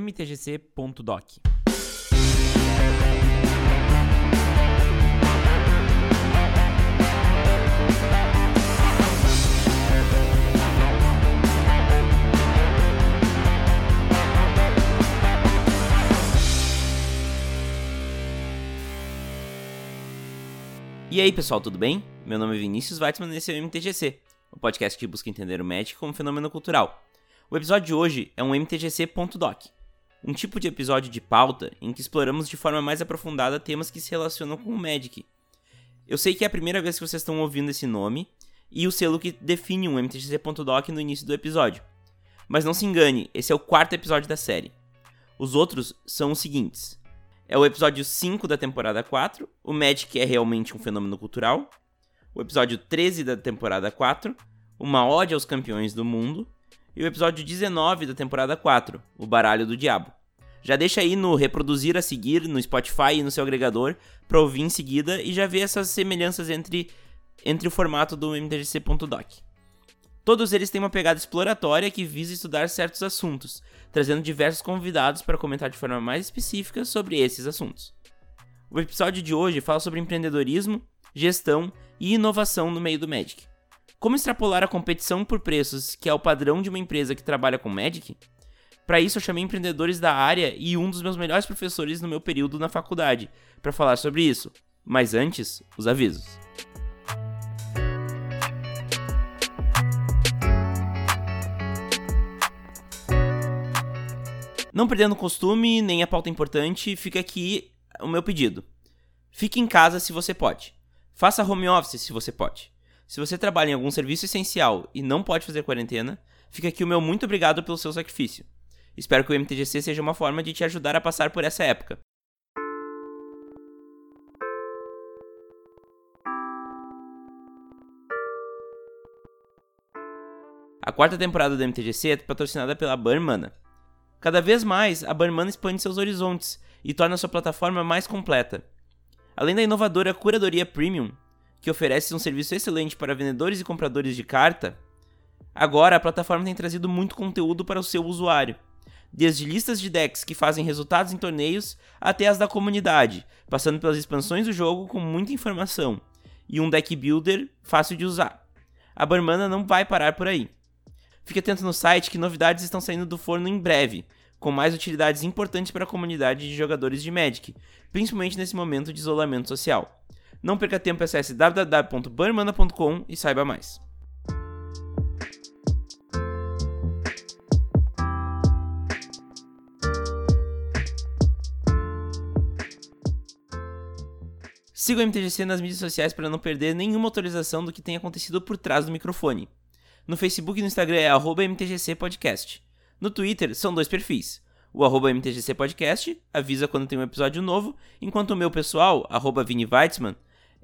mtgc.doc. E aí, pessoal, tudo bem? Meu nome é Vinícius Weitzman e esse é o MTGC, o podcast que busca entender o Magic como fenômeno cultural. O episódio de hoje é um MTGC.doc, um tipo de episódio de pauta em que exploramos de forma mais aprofundada temas que se relacionam com o Magic. Eu sei que é a primeira vez que vocês estão ouvindo esse nome e o selo que define um MTGC.doc no início do episódio. Mas não se engane, esse é o quarto episódio da série. Os outros são os seguintes: é o episódio 5 da temporada 4, o Magic é realmente um fenômeno cultural. O episódio 13 da temporada 4, uma ode aos campeões do mundo. E o episódio 19 da temporada 4, o baralho do diabo. Já deixa aí no reproduzir a seguir no Spotify e no seu agregador para ouvir em seguida e já ver essas semelhanças entre, entre o formato do MTGC.doc. Todos eles têm uma pegada exploratória que visa estudar certos assuntos, trazendo diversos convidados para comentar de forma mais específica sobre esses assuntos. O episódio de hoje fala sobre empreendedorismo, gestão e inovação no meio do Magic. Como extrapolar a competição por preços, que é o padrão de uma empresa que trabalha com Magic? Para isso, eu chamei empreendedores da área e um dos meus melhores professores no meu período na faculdade para falar sobre isso. Mas antes, os avisos. Não perdendo o costume nem a pauta importante, fica aqui o meu pedido. Fique em casa se você pode. Faça home office se você pode. Se você trabalha em algum serviço essencial e não pode fazer quarentena, fica aqui o meu muito obrigado pelo seu sacrifício. Espero que o MTGC seja uma forma de te ajudar a passar por essa época. A quarta temporada do MTGC é patrocinada pela Burmana. Cada vez mais, a Barmana expande seus horizontes e torna sua plataforma mais completa. Além da inovadora Curadoria Premium, que oferece um serviço excelente para vendedores e compradores de carta, agora a plataforma tem trazido muito conteúdo para o seu usuário. Desde listas de decks que fazem resultados em torneios até as da comunidade, passando pelas expansões do jogo com muita informação e um deck builder fácil de usar. A Barmana não vai parar por aí. Fique atento no site que novidades estão saindo do forno em breve, com mais utilidades importantes para a comunidade de jogadores de Magic, principalmente nesse momento de isolamento social. Não perca tempo, acesse www.burmana.com e saiba mais. Siga o MTGC nas mídias sociais para não perder nenhuma atualização do que tem acontecido por trás do microfone. No Facebook e no Instagram é MTGC Podcast. No Twitter são dois perfis. O arroba MTGC Podcast avisa quando tem um episódio novo, enquanto o meu pessoal, arroba Vini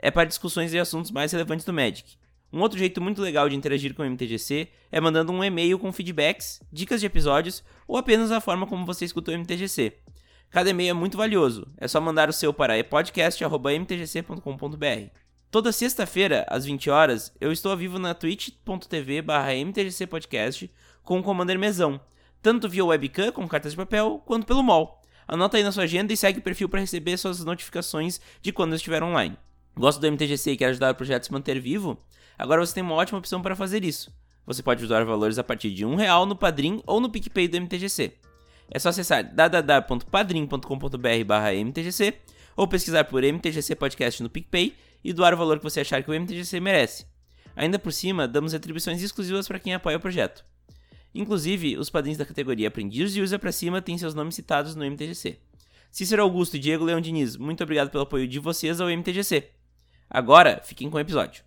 é para discussões e assuntos mais relevantes do Magic. Um outro jeito muito legal de interagir com o MTGC é mandando um e-mail com feedbacks, dicas de episódios ou apenas a forma como você escutou o MTGC. Cada e-mail é muito valioso, é só mandar o seu para epodcast.mtgc.com.br. Toda sexta-feira, às 20 horas, eu estou ao vivo na twitch.tv mtgcpodcast com o Commander Mesão, tanto via webcam com cartas de papel, quanto pelo mall. Anota aí na sua agenda e segue o perfil para receber suas notificações de quando eu estiver online. Gosta do MTGC e quer ajudar o projeto a se manter vivo? Agora você tem uma ótima opção para fazer isso. Você pode ajudar valores a partir de um real no Padrim ou no PicPay do MTGC. É só acessar www.padrim.com.br mtgc ou pesquisar por MTGC Podcast no PicPay e doar o valor que você achar que o MTGC merece. Ainda por cima, damos atribuições exclusivas para quem apoia o projeto. Inclusive, os padrinhos da categoria Aprendiz de Usa para cima têm seus nomes citados no MTGC. Cícero Augusto e Diego Leão Diniz, muito obrigado pelo apoio de vocês ao MTGC. Agora, fiquem com o episódio.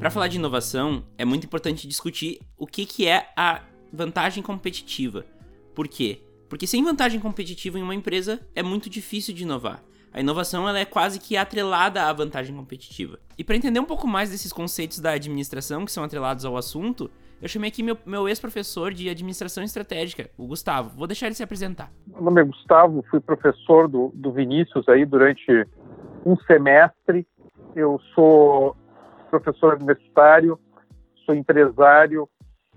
Para falar de inovação, é muito importante discutir o que, que é a vantagem competitiva. Por quê? Porque sem vantagem competitiva em uma empresa é muito difícil de inovar. A inovação ela é quase que atrelada à vantagem competitiva. E para entender um pouco mais desses conceitos da administração que são atrelados ao assunto, eu chamei aqui meu, meu ex-professor de administração estratégica, o Gustavo. Vou deixar ele se apresentar. Meu nome é Gustavo, fui professor do, do Vinícius aí durante um semestre. Eu sou professor universitário, sou empresário.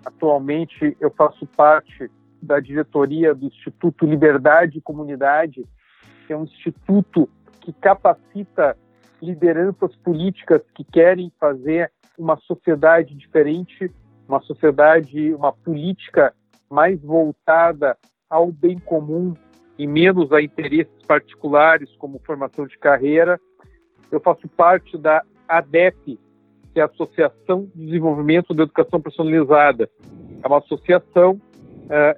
Atualmente eu faço parte da diretoria do Instituto Liberdade e Comunidade, que é um instituto que capacita lideranças políticas que querem fazer uma sociedade diferente, uma sociedade, uma política mais voltada ao bem comum e menos a interesses particulares, como formação de carreira. Eu faço parte da ADEP, que é a Associação de Desenvolvimento da Educação Personalizada. É uma associação,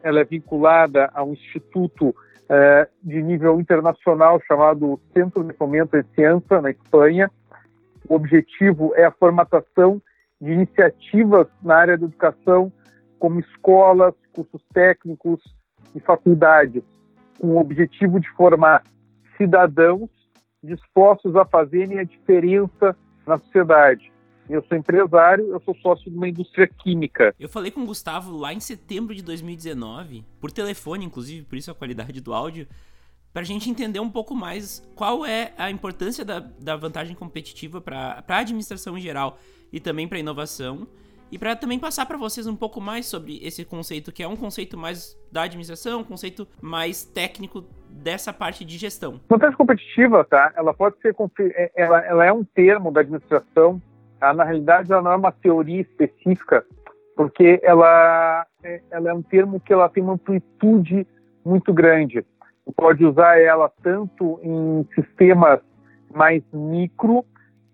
ela é vinculada a um instituto eh, de nível internacional chamado Centro de Fomento de Ciência, na Espanha. O objetivo é a formatação de iniciativas na área da educação, como escolas, cursos técnicos e faculdades, com o objetivo de formar cidadãos dispostos a fazerem a diferença na sociedade. Eu sou empresário, eu sou sócio de uma indústria química. Eu falei com o Gustavo lá em setembro de 2019, por telefone, inclusive, por isso a qualidade do áudio, para a gente entender um pouco mais qual é a importância da, da vantagem competitiva para a administração em geral e também para a inovação. E para também passar para vocês um pouco mais sobre esse conceito, que é um conceito mais da administração, um conceito mais técnico dessa parte de gestão. Vantagem competitiva, tá? Ela pode ser, é, ela, ela é um termo da administração. Tá? Na realidade, ela não é uma teoria específica, porque ela, é, ela é um termo que ela tem uma amplitude muito grande. Você pode usar ela tanto em sistemas mais micro,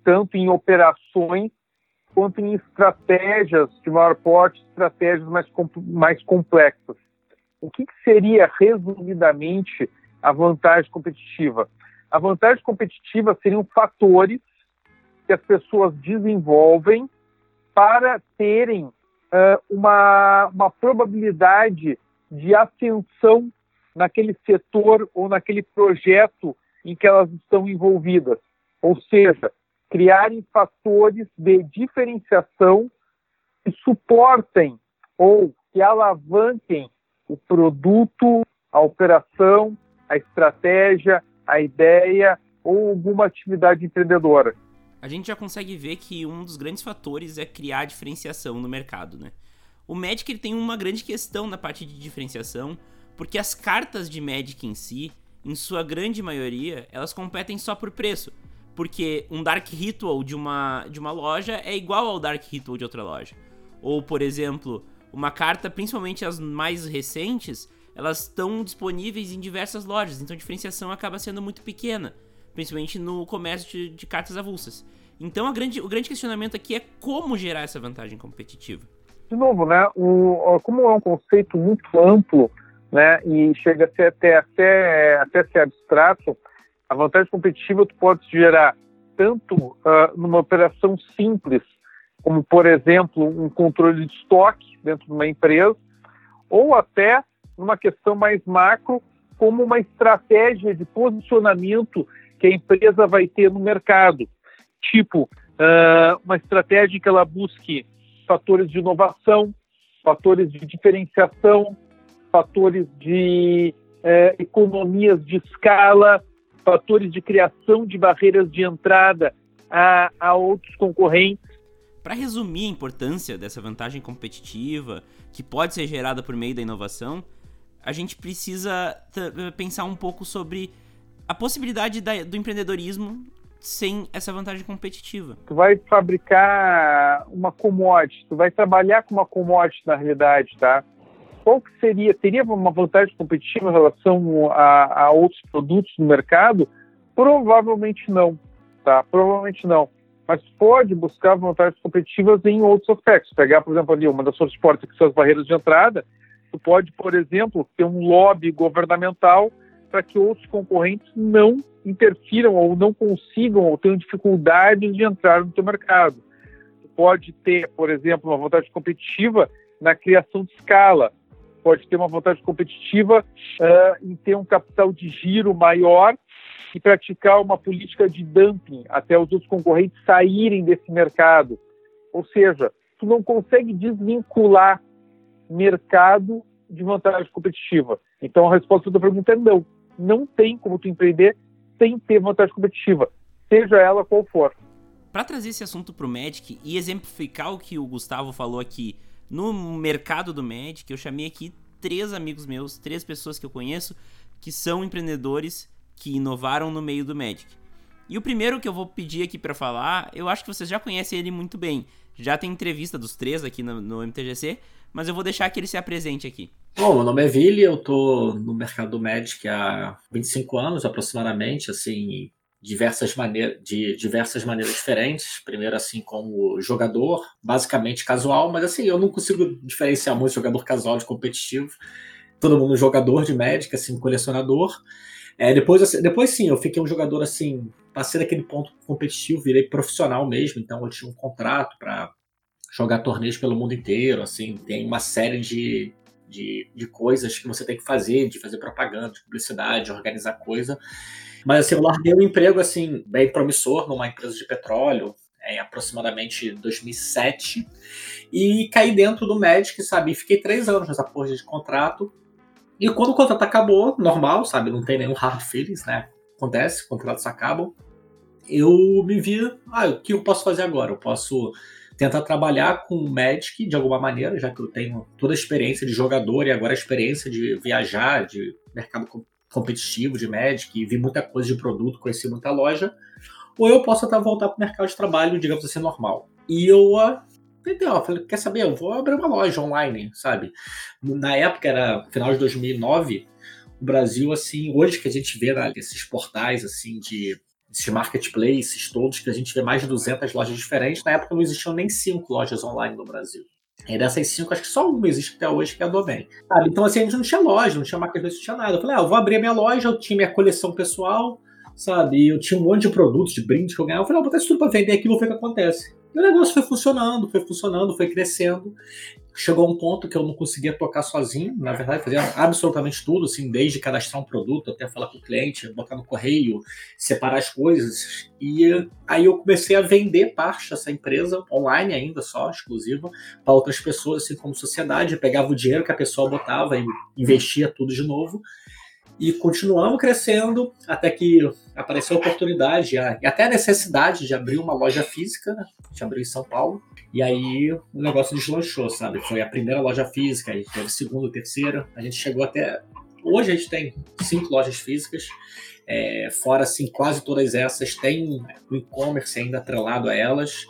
tanto em operações quanto em estratégias de maior porte, estratégias mais, mais complexas. O que, que seria, resumidamente, a vantagem competitiva? A vantagem competitiva seriam fatores que as pessoas desenvolvem para terem uh, uma, uma probabilidade de ascensão naquele setor ou naquele projeto em que elas estão envolvidas. Ou seja, criarem fatores de diferenciação que suportem ou que alavanquem o produto, a operação, a estratégia, a ideia ou alguma atividade empreendedora. A gente já consegue ver que um dos grandes fatores é criar diferenciação no mercado, né? O Magic ele tem uma grande questão na parte de diferenciação, porque as cartas de Magic em si, em sua grande maioria, elas competem só por preço porque um Dark Ritual de uma, de uma loja é igual ao Dark Ritual de outra loja. Ou, por exemplo, uma carta, principalmente as mais recentes, elas estão disponíveis em diversas lojas, então a diferenciação acaba sendo muito pequena, principalmente no comércio de, de cartas avulsas. Então grande, o grande questionamento aqui é como gerar essa vantagem competitiva. De novo, né, o, como é um conceito muito amplo, né, e chega a ser até, até, até ser abstrato, a vantagem competitiva tu pode gerar tanto uh, numa operação simples, como, por exemplo, um controle de estoque dentro de uma empresa, ou até numa questão mais macro, como uma estratégia de posicionamento que a empresa vai ter no mercado. Tipo, uh, uma estratégia que ela busque fatores de inovação, fatores de diferenciação, fatores de uh, economias de escala, fatores de criação de barreiras de entrada a, a outros concorrentes. Para resumir a importância dessa vantagem competitiva que pode ser gerada por meio da inovação, a gente precisa pensar um pouco sobre a possibilidade da, do empreendedorismo sem essa vantagem competitiva. Tu vai fabricar uma commodity, tu vai trabalhar com uma commodity na realidade, tá? qual que seria, teria uma vantagem competitiva em relação a, a outros produtos no mercado? Provavelmente não, tá? Provavelmente não. Mas pode buscar vantagens competitivas em outros aspectos. Pegar, por exemplo, ali uma das suas portas que são as barreiras de entrada, tu pode, por exemplo, ter um lobby governamental para que outros concorrentes não interfiram ou não consigam ou tenham dificuldades de entrar no teu mercado. Tu pode ter, por exemplo, uma vantagem competitiva na criação de escala pode ter uma vantagem competitiva uh, em ter um capital de giro maior e praticar uma política de dumping até os outros concorrentes saírem desse mercado. Ou seja, tu não consegue desvincular mercado de vantagem competitiva. Então a resposta da pergunta é não. Não tem como tu empreender sem ter vantagem competitiva, seja ela qual for. Para trazer esse assunto para o Magic e exemplificar o que o Gustavo falou aqui no mercado do Magic, eu chamei aqui três amigos meus, três pessoas que eu conheço que são empreendedores que inovaram no meio do Magic. E o primeiro que eu vou pedir aqui para falar, eu acho que vocês já conhecem ele muito bem. Já tem entrevista dos três aqui no, no MTGC, mas eu vou deixar que ele se apresente aqui. Bom, meu nome é Vili, eu tô no mercado do Magic há 25 anos aproximadamente, assim, diversas maneiras, de diversas maneiras diferentes. Primeiro, assim, como jogador, basicamente casual, mas assim, eu não consigo diferenciar muito jogador casual de competitivo. Todo mundo jogador de Magic, assim, colecionador. É, depois, assim, depois sim, eu fiquei um jogador assim, passei daquele ponto competitivo, virei profissional mesmo, então eu tinha um contrato para jogar torneios pelo mundo inteiro, assim, tem uma série de, de, de, coisas que você tem que fazer, de fazer propaganda, de publicidade, de organizar coisa. Mas assim, eu larguei um emprego assim, bem promissor numa empresa de petróleo, em aproximadamente 2007, e caí dentro do Magic, sabe? Fiquei três anos nessa porra de contrato. E quando o contrato acabou, normal, sabe? Não tem nenhum hard feelings, né? Acontece, contratos acabam. Eu me vi, ah, o que eu posso fazer agora? Eu posso tentar trabalhar com o Magic de alguma maneira, já que eu tenho toda a experiência de jogador e agora a experiência de viajar, de mercado competitivo de Magic, vi muita coisa de produto, conheci muita loja, ou eu posso até voltar para o mercado de trabalho, digamos assim, normal. E eu entendeu? Eu falei, quer saber? Eu vou abrir uma loja online, sabe? Na época, era final de 2009, o Brasil, assim, hoje que a gente vê né, esses portais, assim, de esses marketplaces todos, que a gente vê mais de 200 lojas diferentes, na época não existiam nem cinco lojas online no Brasil. E dessas cinco, acho que só uma existe até hoje, que é a Domain. Sabe? Então, assim, a gente não tinha loja, não tinha marketplace, não tinha nada. Eu falei, ah, eu vou abrir a minha loja, eu tinha minha coleção pessoal, sabe? Eu tinha um monte de produtos, de brindes que eu ganhava. Eu falei, ah, vou botar isso tudo pra vender aqui, vou ver o que acontece. E o negócio foi funcionando, foi funcionando, foi crescendo. Chegou a um ponto que eu não conseguia tocar sozinho, na verdade, fazia absolutamente tudo, assim, desde cadastrar um produto até falar com o cliente, botar no correio, separar as coisas. E aí eu comecei a vender parte dessa empresa, online ainda só, exclusiva, para outras pessoas, assim como sociedade. Eu pegava o dinheiro que a pessoa botava e investia tudo de novo. E continuamos crescendo até que apareceu a oportunidade e até a necessidade de abrir uma loja física, né? a gente abriu em São Paulo, e aí o negócio deslanchou, sabe? Foi a primeira loja física, aí teve segunda, terceira, a gente chegou até. Hoje a gente tem cinco lojas físicas, é, fora assim, quase todas essas têm o e-commerce ainda atrelado a elas.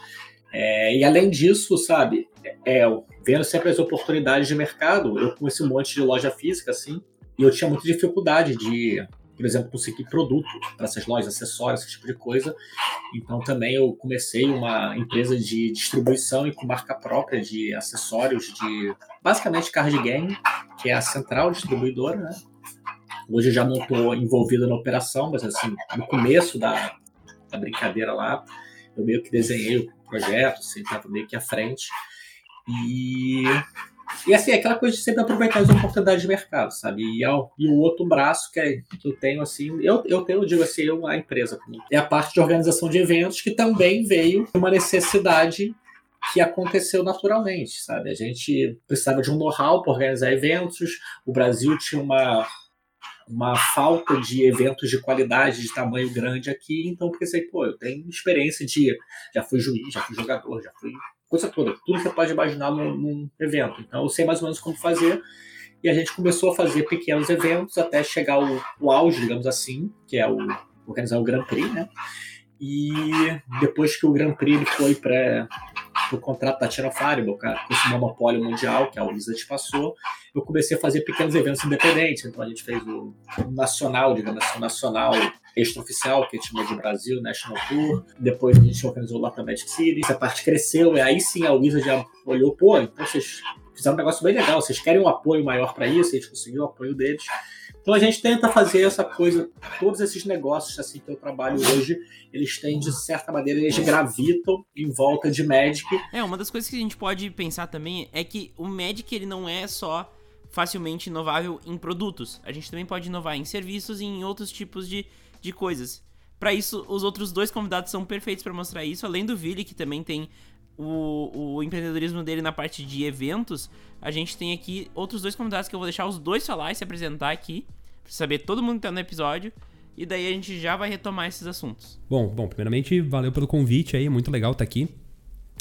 É, e além disso, sabe, é, vendo sempre as oportunidades de mercado, eu com esse monte de loja física, assim, e eu tinha muita dificuldade de, por exemplo, conseguir produto para essas lojas, acessórios, esse tipo de coisa. Então também eu comecei uma empresa de distribuição e com marca própria de acessórios de basicamente card game, que é a central distribuidora, né? Hoje eu já não estou envolvido na operação, mas assim, no começo da, da brincadeira lá, eu meio que desenhei o projeto, assim, meio que à frente. E e assim, aquela coisa de sempre aproveitar as oportunidades de mercado, sabe? E, ao, e o outro braço que, é, que eu tenho, assim, eu, eu tenho, eu digo assim, eu, a empresa, é a parte de organização de eventos que também veio de uma necessidade que aconteceu naturalmente, sabe? A gente precisava de um know-how para organizar eventos, o Brasil tinha uma, uma falta de eventos de qualidade, de tamanho grande aqui, então pensei, pô, eu tenho experiência de. Já fui juiz, já fui jogador, já fui coisa toda, tudo que você pode imaginar num, num, evento. Então eu sei mais ou menos como fazer. E a gente começou a fazer pequenos eventos até chegar ao, ao auge, digamos assim, que é o organizar o Grand Prix, né? E depois que o Grand Prix ele foi para o contrato da Tina Fireball, com esse monopólio mundial que a Wizard passou, eu comecei a fazer pequenos eventos independentes. Então a gente fez o, nacional, digamos assim, o nacional extraoficial, que a gente chamou de Brasil National Tour. Depois a gente organizou lá também City. Essa parte cresceu, e aí sim a Wizard já olhou, pô, então vocês fizeram um negócio bem legal, vocês querem um apoio maior para isso, a gente conseguiu o apoio deles. Então a gente tenta fazer essa coisa, todos esses negócios assim que eu trabalho hoje, eles têm de certa maneira eles gravitam em volta de Magic. É, uma das coisas que a gente pode pensar também é que o Magic ele não é só facilmente inovável em produtos. A gente também pode inovar em serviços e em outros tipos de de coisas. Para isso, os outros dois convidados são perfeitos para mostrar isso, além do Vili, que também tem o, o empreendedorismo dele na parte de eventos. A gente tem aqui outros dois convidados que eu vou deixar os dois falar e se apresentar aqui, pra saber todo mundo que tá no episódio. E daí a gente já vai retomar esses assuntos. Bom, bom, primeiramente, valeu pelo convite aí, muito legal estar tá aqui.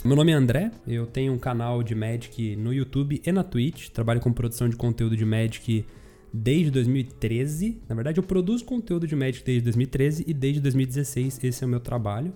Meu nome é André, eu tenho um canal de Magic no YouTube e na Twitch. Trabalho com produção de conteúdo de Magic desde 2013. Na verdade, eu produzo conteúdo de Magic desde 2013 e desde 2016 esse é o meu trabalho.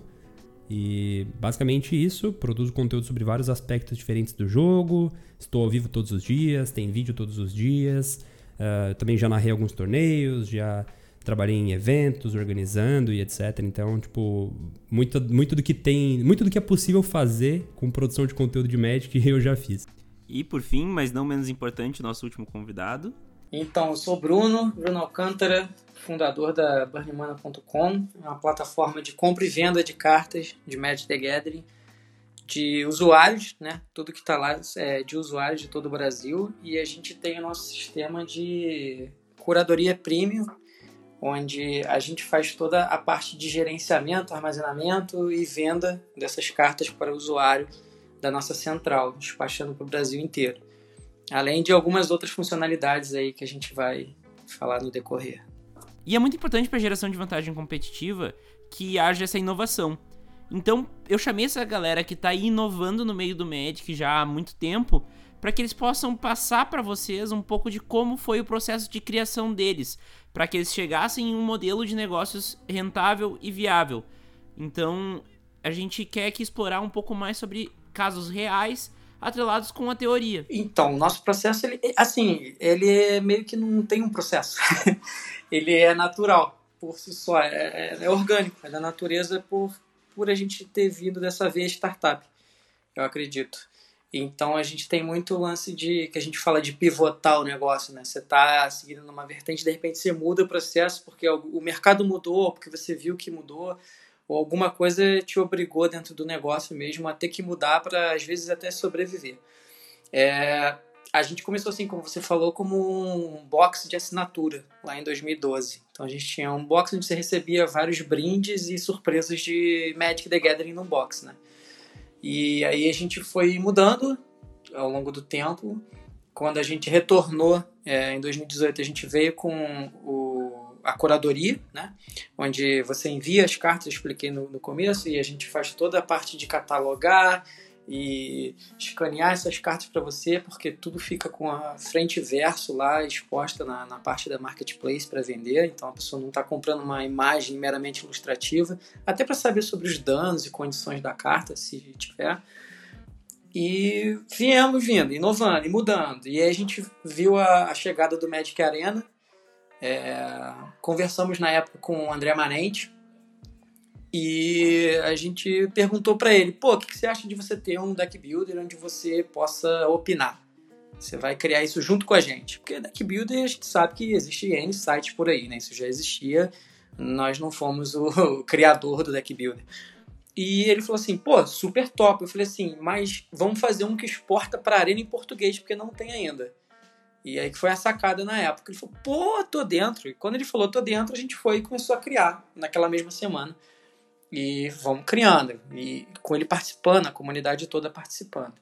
E basicamente isso, produzo conteúdo sobre vários aspectos diferentes do jogo. Estou ao vivo todos os dias, tem vídeo todos os dias. Uh, também já narrei alguns torneios, já trabalhei em eventos, organizando e etc. Então, tipo, muito, muito do que tem, muito do que é possível fazer com produção de conteúdo de Magic eu já fiz. E por fim, mas não menos importante, nosso último convidado. Então, eu sou Bruno, Bruno Alcântara, fundador da Burnimana.com, uma plataforma de compra e venda de cartas de Magic the Gathering de usuários, né? Tudo que está lá é de usuários de todo o Brasil e a gente tem o nosso sistema de curadoria premium onde a gente faz toda a parte de gerenciamento, armazenamento e venda dessas cartas para o usuário da nossa central, despachando para o Brasil inteiro. Além de algumas outras funcionalidades aí que a gente vai falar no decorrer. E é muito importante para a geração de vantagem competitiva que haja essa inovação. Então, eu chamei essa galera que está inovando no meio do Magic já há muito tempo para que eles possam passar para vocês um pouco de como foi o processo de criação deles, para que eles chegassem em um modelo de negócios rentável e viável. Então, a gente quer que explorar um pouco mais sobre casos reais atrelados com a teoria. Então, o nosso processo, ele, assim, ele é meio que não tem um processo. ele é natural por si só, é, é, é, orgânico, é da natureza por, por a gente ter vindo dessa veia startup, eu acredito. Então a gente tem muito lance de que a gente fala de pivotar o negócio, né? Você está seguindo numa vertente, de repente você muda o processo porque o mercado mudou, porque você viu que mudou, ou alguma coisa te obrigou dentro do negócio mesmo a ter que mudar para às vezes até sobreviver. É, a gente começou assim, como você falou, como um box de assinatura lá em 2012. Então a gente tinha um box onde você recebia vários brindes e surpresas de Magic the Gathering no box, né? E aí a gente foi mudando ao longo do tempo. Quando a gente retornou é, em 2018, a gente veio com o, a curadoria, né? onde você envia as cartas, eu expliquei no, no começo, e a gente faz toda a parte de catalogar, e escanear essas cartas para você, porque tudo fica com a frente e verso lá exposta na, na parte da marketplace para vender, então a pessoa não está comprando uma imagem meramente ilustrativa, até para saber sobre os danos e condições da carta, se tiver. E viemos vindo, inovando e mudando. E aí a gente viu a, a chegada do Magic Arena. É, conversamos na época com o André Manente, e a gente perguntou para ele, pô, o que, você acha de você ter um deck builder onde você possa opinar? Você vai criar isso junto com a gente. Porque deck builder a gente sabe que existe N sites por aí, né? Isso já existia, nós não fomos o criador do deck builder. E ele falou assim, pô, super top. Eu falei assim, mas vamos fazer um que exporta para arena em português, porque não tem ainda. E aí que foi a sacada na época. Ele falou, pô, tô dentro. E quando ele falou, tô dentro, a gente foi e começou a criar naquela mesma semana e vamos criando. E com ele participando, a comunidade toda participando.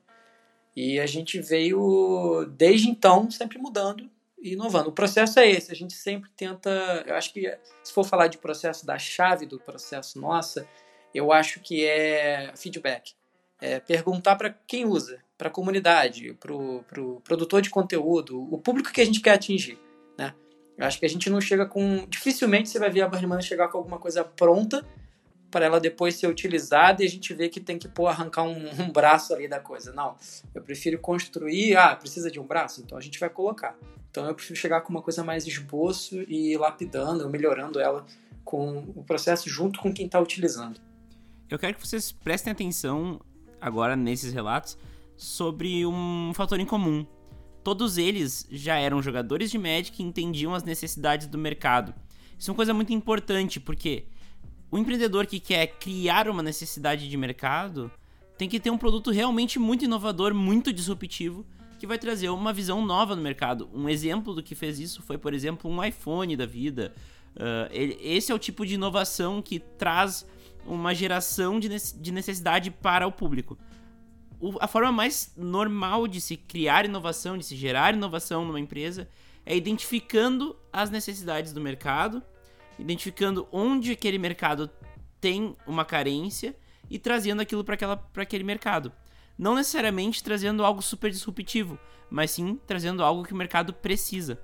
E a gente veio, desde então, sempre mudando e inovando. O processo é esse, a gente sempre tenta. Eu acho que, se for falar de processo da chave do processo nossa, eu acho que é feedback. É perguntar para quem usa, para a comunidade, para o pro produtor de conteúdo, o público que a gente quer atingir. Né? Eu acho que a gente não chega com. Dificilmente você vai ver a Barnumana chegar com alguma coisa pronta para ela depois ser utilizada e a gente vê que tem que pô, arrancar um, um, braço ali da coisa. Não, eu prefiro construir, ah, precisa de um braço? Então a gente vai colocar. Então eu prefiro chegar com uma coisa mais esboço e lapidando, melhorando ela com o processo junto com quem está utilizando. Eu quero que vocês prestem atenção agora nesses relatos sobre um fator em comum. Todos eles já eram jogadores de Magic e entendiam as necessidades do mercado. Isso é uma coisa muito importante, porque o empreendedor que quer criar uma necessidade de mercado tem que ter um produto realmente muito inovador, muito disruptivo, que vai trazer uma visão nova no mercado. Um exemplo do que fez isso foi, por exemplo, um iPhone da vida, Uh, ele, esse é o tipo de inovação que traz uma geração de, de necessidade para o público. O, a forma mais normal de se criar inovação, de se gerar inovação numa empresa, é identificando as necessidades do mercado, identificando onde aquele mercado tem uma carência e trazendo aquilo para aquele mercado. Não necessariamente trazendo algo super disruptivo, mas sim trazendo algo que o mercado precisa.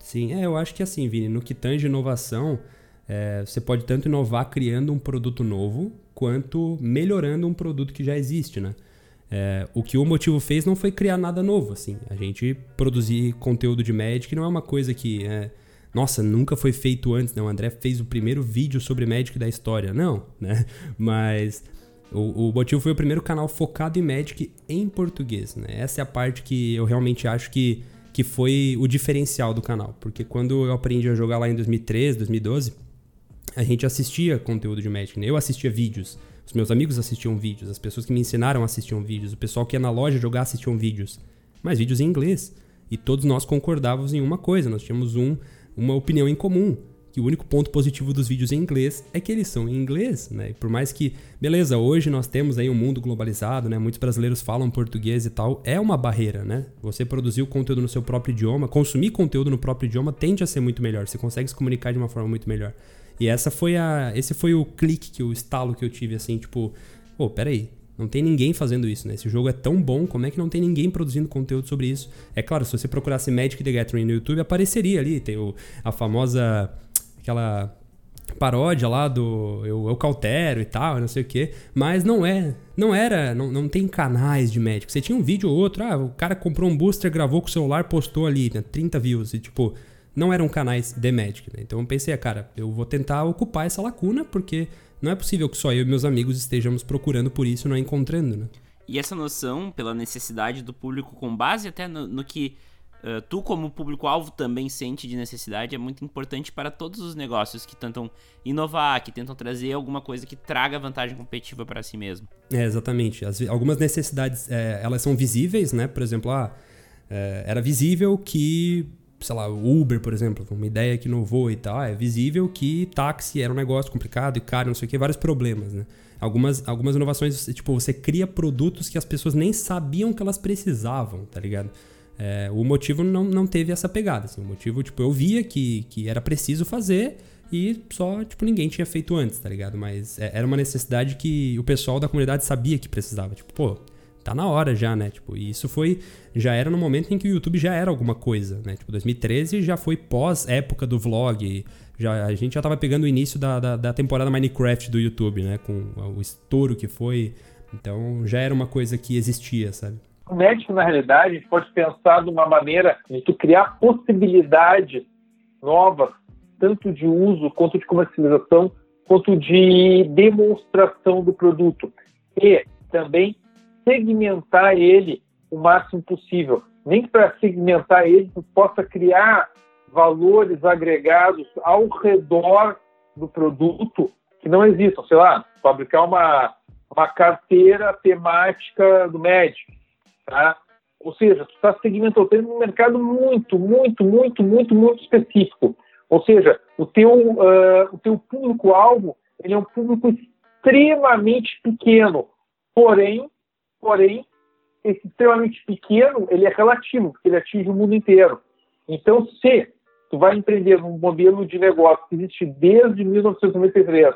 Sim, é, eu acho que assim, Vini, no que tange inovação, é, você pode tanto inovar criando um produto novo, quanto melhorando um produto que já existe, né? É, o que o Motivo fez não foi criar nada novo, assim. A gente produzir conteúdo de Magic não é uma coisa que, é, nossa, nunca foi feito antes, né? O André fez o primeiro vídeo sobre Magic da história. Não, né? Mas o, o Motivo foi o primeiro canal focado em Magic em português, né? Essa é a parte que eu realmente acho que, que foi o diferencial do canal. Porque quando eu aprendi a jogar lá em 2013, 2012, a gente assistia conteúdo de Magic, né? Eu assistia vídeos. Os meus amigos assistiam vídeos, as pessoas que me ensinaram assistiam vídeos, o pessoal que ia na loja jogar assistiam vídeos, mas vídeos em inglês. E todos nós concordávamos em uma coisa, nós tínhamos um, uma opinião em comum, que o único ponto positivo dos vídeos em inglês é que eles são em inglês, né? E por mais que, beleza, hoje nós temos aí um mundo globalizado, né? Muitos brasileiros falam português e tal, é uma barreira, né? Você produzir o conteúdo no seu próprio idioma, consumir conteúdo no próprio idioma tende a ser muito melhor, você consegue se comunicar de uma forma muito melhor. E essa foi a, esse foi o clique, que o estalo que eu tive, assim, tipo, pô, peraí, não tem ninguém fazendo isso, né? Esse jogo é tão bom, como é que não tem ninguém produzindo conteúdo sobre isso? É claro, se você procurasse Magic the Gathering no YouTube, apareceria ali, tem o, a famosa, aquela paródia lá do eu, eu cautero e tal, não sei o que, mas não é, não era, não, não tem canais de Magic. Você tinha um vídeo ou outro, ah, o cara comprou um booster, gravou com o celular, postou ali, né, 30 views e tipo, não eram canais de Magic, né? Então eu pensei, ah, cara, eu vou tentar ocupar essa lacuna, porque não é possível que só eu e meus amigos estejamos procurando por isso e não encontrando, né? E essa noção, pela necessidade do público, com base até no, no que uh, tu, como público-alvo, também sente de necessidade, é muito importante para todos os negócios que tentam inovar, que tentam trazer alguma coisa que traga vantagem competitiva para si mesmo. É, exatamente. As, algumas necessidades, é, elas são visíveis, né? Por exemplo, ah, é, era visível que sei lá, Uber, por exemplo, uma ideia que inovou e tal, é visível que táxi era um negócio complicado e caro, não sei o que, vários problemas, né? Algumas, algumas inovações, tipo, você cria produtos que as pessoas nem sabiam que elas precisavam, tá ligado? É, o motivo não, não teve essa pegada, assim, o motivo, tipo, eu via que, que era preciso fazer e só, tipo, ninguém tinha feito antes, tá ligado? Mas é, era uma necessidade que o pessoal da comunidade sabia que precisava, tipo, pô, tá na hora já, né? Tipo, e isso foi já era no momento em que o YouTube já era alguma coisa, né? Tipo, 2013 já foi pós época do vlog, já a gente já tava pegando o início da, da, da, temporada Minecraft do YouTube, né? Com o estouro que foi, então já era uma coisa que existia, sabe? O médico, na realidade, pode pensar de uma maneira de tu criar possibilidades novas, tanto de uso quanto de comercialização, quanto de demonstração do produto. E também segmentar ele o máximo possível. Nem para segmentar ele tu possa criar valores agregados ao redor do produto que não existam. Sei lá, fabricar uma, uma carteira temática do médico. Tá? Ou seja, tu está segmentando um mercado muito, muito, muito, muito, muito específico. Ou seja, o teu, uh, o teu público-alvo é um público extremamente pequeno, porém porém, esse extremamente pequeno, ele é relativo, porque ele atinge o mundo inteiro. Então, se tu vai empreender num modelo de negócio que existe desde 1993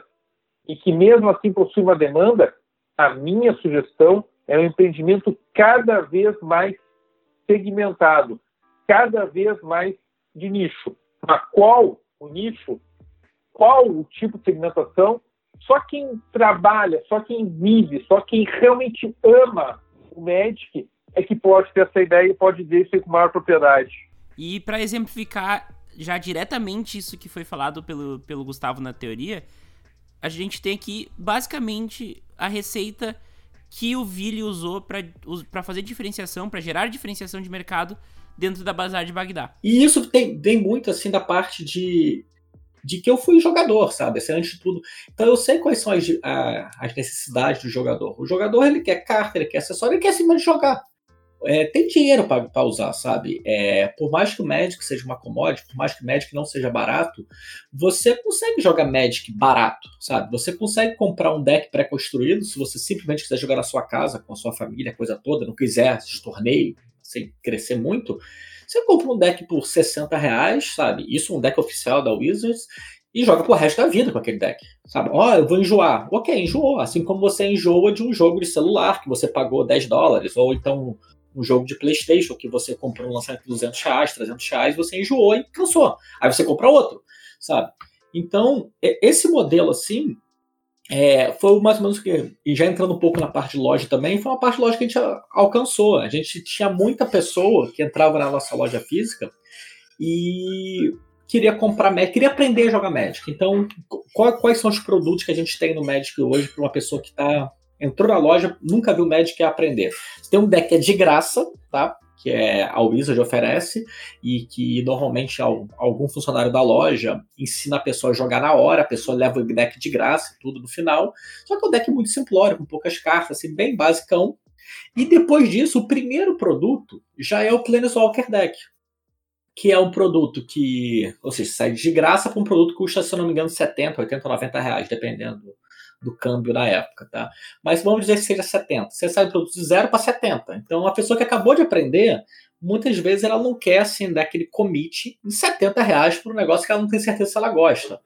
e que mesmo assim possui uma demanda, a minha sugestão é um empreendimento cada vez mais segmentado, cada vez mais de nicho. Mas qual o nicho? Qual o tipo de segmentação? Só quem trabalha, só quem vive, só quem realmente ama o Magic é que pode ter essa ideia e pode dizer isso com maior propriedade. E para exemplificar já diretamente isso que foi falado pelo, pelo Gustavo na teoria, a gente tem aqui basicamente a receita que o Vili usou para fazer diferenciação, para gerar diferenciação de mercado dentro da Bazar de Bagdá. E isso tem, tem muito assim da parte de de que eu fui jogador, sabe? Assim, antes de tudo. Então eu sei quais são as, a, as necessidades do jogador. O jogador ele quer carta, ele quer acessório, ele quer acima de jogar. é, tem dinheiro para usar, sabe? É, por mais que o Magic seja uma commodity, por mais que o Magic não seja barato, você consegue jogar Magic barato, sabe? Você consegue comprar um deck pré-construído se você simplesmente quiser jogar na sua casa, com a sua família, coisa toda, não quiser de torneio, sem crescer muito. Você compra um deck por 60 reais, sabe? Isso é um deck oficial da Wizards, e joga pro resto da vida com aquele deck. Sabe? Ó, oh, eu vou enjoar. Ok, enjoou. Assim como você enjoa de um jogo de celular que você pagou 10 dólares, ou então um jogo de PlayStation que você comprou um lançamento de 200 reais, 300 reais, você enjoou e cansou. Aí você compra outro, sabe? Então, esse modelo assim, é, foi mais ou menos que, e já entrando um pouco na parte de loja também, foi uma parte de loja que a gente alcançou. A gente tinha muita pessoa que entrava na nossa loja física e queria comprar Magic, queria aprender a jogar Magic. Então, quais são os produtos que a gente tem no Magic hoje para uma pessoa que está entrou na loja, nunca viu Magic e quer aprender. Você tem um deck que é de graça, tá? Que é a Wizard oferece e que normalmente algum funcionário da loja ensina a pessoa a jogar na hora, a pessoa leva o deck de graça, tudo no final. Só que é um deck muito simplório, com poucas cartas, assim, bem basicão. E depois disso, o primeiro produto já é o Planeswalker Deck, que é um produto que, ou seja, sai de graça para um produto que custa, se eu não me engano, 70, 80, 90 reais, dependendo do câmbio na época, tá? Mas vamos dizer que seja 70. Você sai do produto de 0 para 70. Então, a pessoa que acabou de aprender, muitas vezes ela não quer assim, dar aquele commit de 70 reais para um negócio que ela não tem certeza se ela gosta.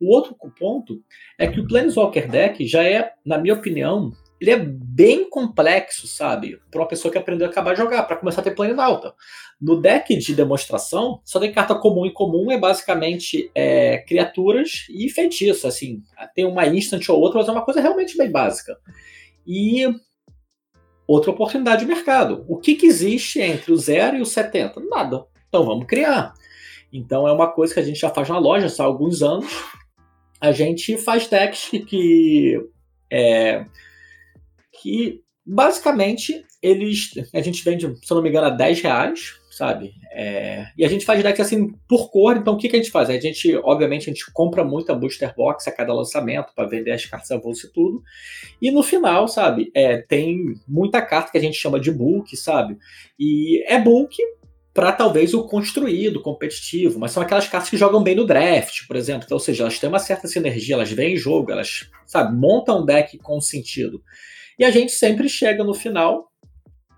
O outro ponto é que o Planeswalker Deck já é, na minha opinião, ele é bem complexo, sabe? Para uma pessoa que aprendeu a acabar de jogar, para começar a ter plano alta. No deck de demonstração, só tem carta comum e comum é basicamente é, criaturas e feitiços, assim. Tem uma instant ou outra, mas é uma coisa realmente bem básica. E outra oportunidade de mercado. O que, que existe entre o 0 e o 70? Nada. Então vamos criar. Então é uma coisa que a gente já faz na loja há alguns anos. A gente faz decks que, que é, que basicamente eles a gente vende, se eu não me engano, a 10 reais, sabe? É, e a gente faz deck assim por cor, então o que, que a gente faz? A gente, obviamente, a gente compra muita booster box a cada lançamento para vender as cartas avulsas e tudo. E no final, sabe, é, tem muita carta que a gente chama de bulk, sabe? E é bulk para talvez o construído, competitivo, mas são aquelas cartas que jogam bem no draft, por exemplo. Então, ou seja, elas têm uma certa sinergia, elas vêm em jogo, elas, sabe, montam um deck com sentido. E a gente sempre chega no final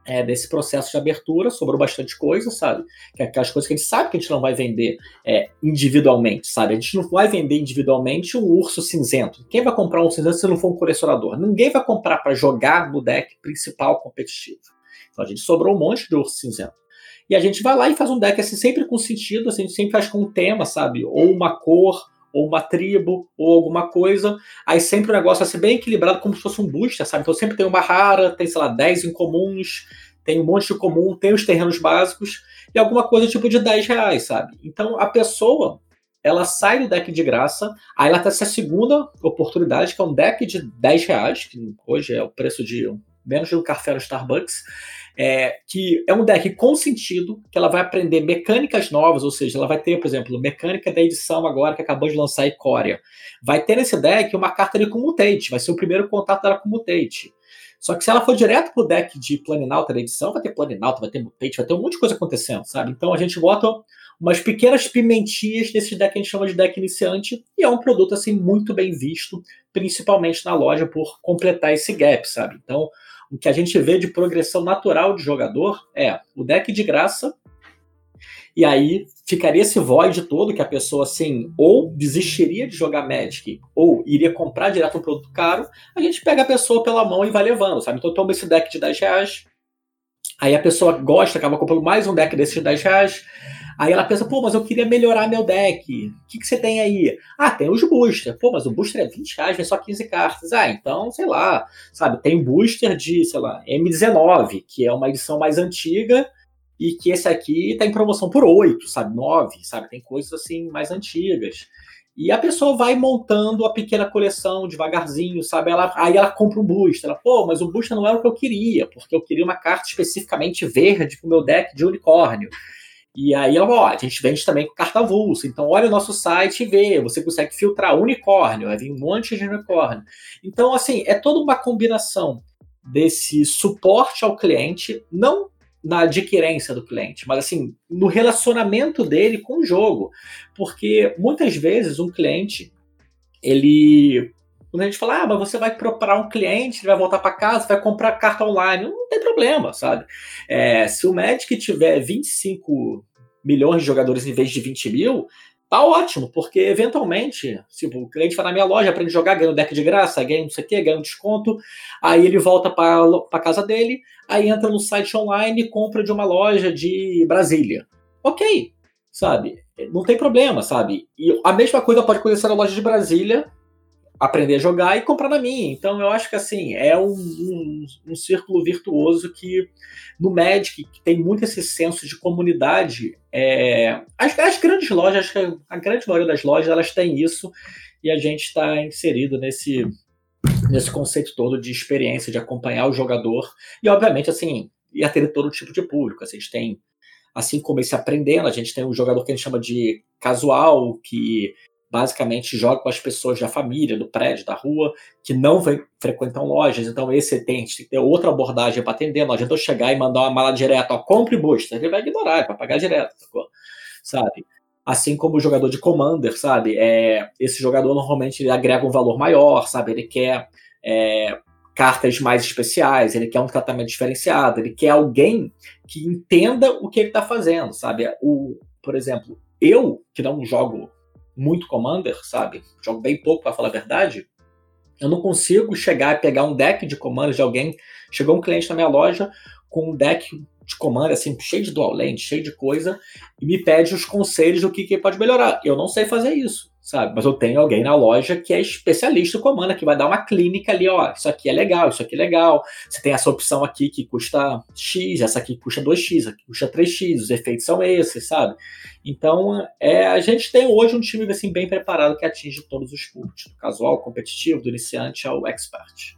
é, desse processo de abertura, sobrou bastante coisa, sabe? Que é aquelas coisas que a gente sabe que a gente não vai vender é, individualmente, sabe? A gente não vai vender individualmente um urso cinzento. Quem vai comprar um cinzento se não for um colecionador? Ninguém vai comprar para jogar no deck principal competitivo. Então a gente sobrou um monte de urso cinzento. E a gente vai lá e faz um deck assim, sempre com sentido, assim, a gente sempre faz com um tema, sabe? Ou uma cor, ou uma tribo, ou alguma coisa. Aí sempre o negócio vai ser bem equilibrado, como se fosse um booster, sabe? Então sempre tem uma rara, tem, sei lá, 10 incomuns, tem um monte de comum, tem os terrenos básicos, e alguma coisa tipo de 10 reais, sabe? Então a pessoa, ela sai do deck de graça, aí ela tem essa segunda oportunidade, que é um deck de 10 reais, que hoje é o preço de menos de um café no Starbucks, é, que é um deck com sentido, que ela vai aprender mecânicas novas, ou seja, ela vai ter, por exemplo, mecânica da edição agora que acabou de lançar Icória. Vai ter nesse deck uma carta de Commutate, vai ser o primeiro contato dela com Mutate. Só que se ela for direto pro deck de Planinauta da edição, vai ter Planinauta, vai ter Mutate, vai ter um monte de coisa acontecendo, sabe? Então a gente bota umas pequenas pimentinhas desse deck que a gente chama de deck iniciante, e é um produto assim muito bem visto, principalmente na loja por completar esse gap, sabe? Então, o que a gente vê de progressão natural de jogador é o deck de graça, e aí ficaria esse void todo que a pessoa, assim, ou desistiria de jogar Magic, ou iria comprar direto um produto caro, a gente pega a pessoa pela mão e vai levando, sabe? Então toma esse deck de 10 reais, aí a pessoa gosta, acaba comprando mais um deck desses de 10 reais, Aí ela pensa, pô, mas eu queria melhorar meu deck. O que, que você tem aí? Ah, tem os booster. Pô, mas o booster é 20 reais, vem só 15 cartas. Ah, então, sei lá, sabe, tem booster de, sei lá, M19, que é uma edição mais antiga, e que esse aqui tá em promoção por 8, sabe, 9, sabe, tem coisas assim mais antigas. E a pessoa vai montando a pequena coleção devagarzinho, sabe? Ela, aí ela compra um booster. Ela, pô, mas o booster não era o que eu queria, porque eu queria uma carta especificamente verde pro meu deck de unicórnio. E aí ela ó, a gente vende também com carta avulsa. Então olha o nosso site e vê, você consegue filtrar unicórnio, vai vir um monte de unicórnio. Então, assim, é toda uma combinação desse suporte ao cliente, não na adquirência do cliente, mas assim, no relacionamento dele com o jogo. Porque muitas vezes um cliente, ele. Quando a gente fala, ah, mas você vai procurar um cliente, ele vai voltar para casa, vai comprar carta online, não tem problema, sabe? É, se o Magic tiver 25 milhões de jogadores em vez de 20 mil, tá ótimo, porque eventualmente, tipo, o cliente vai na minha loja, aprende a jogar, ganha um deck de graça, ganha não sei o quê, ganha um desconto, aí ele volta para casa dele, aí entra no site online e compra de uma loja de Brasília. Ok, sabe? Não tem problema, sabe? E a mesma coisa pode acontecer na loja de Brasília aprender a jogar e comprar na minha. Então eu acho que assim é um, um, um círculo virtuoso que no Magic que tem muito esse senso de comunidade. É, as, as, grandes lojas, acho que a grande maioria das lojas elas têm isso e a gente está inserido nesse nesse conceito todo de experiência de acompanhar o jogador e obviamente assim ia ter todo tipo de público. Assim, a gente tem assim como esse aprendendo, a gente tem um jogador que a gente chama de casual, que basicamente joga com as pessoas da família, do prédio, da rua, que não vem, frequentam lojas. Então, esse tem, tem que ter outra abordagem para atender. Não adianta eu chegar e mandar uma mala direto, ó, compre booster. Ele vai ignorar, vai pagar direto, sabe? Assim como o jogador de Commander, sabe? É, esse jogador normalmente ele agrega um valor maior, sabe? Ele quer é, cartas mais especiais, ele quer um tratamento diferenciado, ele quer alguém que entenda o que ele está fazendo, sabe? O, por exemplo, eu, que não jogo muito Commander, sabe? Jogo bem pouco, para falar a verdade. Eu não consigo chegar e pegar um deck de Commander de alguém. Chegou um cliente na minha loja com um deck de Commander, assim, cheio de dual land, cheio de coisa, e me pede os conselhos do que, que pode melhorar. Eu não sei fazer isso sabe? Mas eu tenho alguém na loja que é especialista comanda, que vai dar uma clínica ali, ó, isso aqui é legal, isso aqui é legal. Você tem essa opção aqui que custa X, essa aqui custa 2X, aqui custa 3X, os efeitos são esses, sabe? Então, é, a gente tem hoje um time assim bem preparado que atinge todos os públicos, do casual, competitivo, do iniciante ao expert.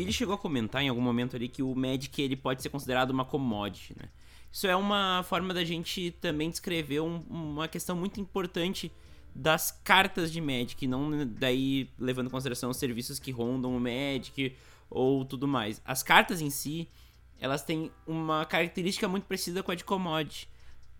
Vili chegou a comentar em algum momento ali que o Magic ele pode ser considerado uma commodity, né? Isso é uma forma da gente também descrever um, uma questão muito importante das cartas de Magic, não daí levando em consideração os serviços que rondam o Magic ou tudo mais. As cartas em si, elas têm uma característica muito parecida com a de commodity.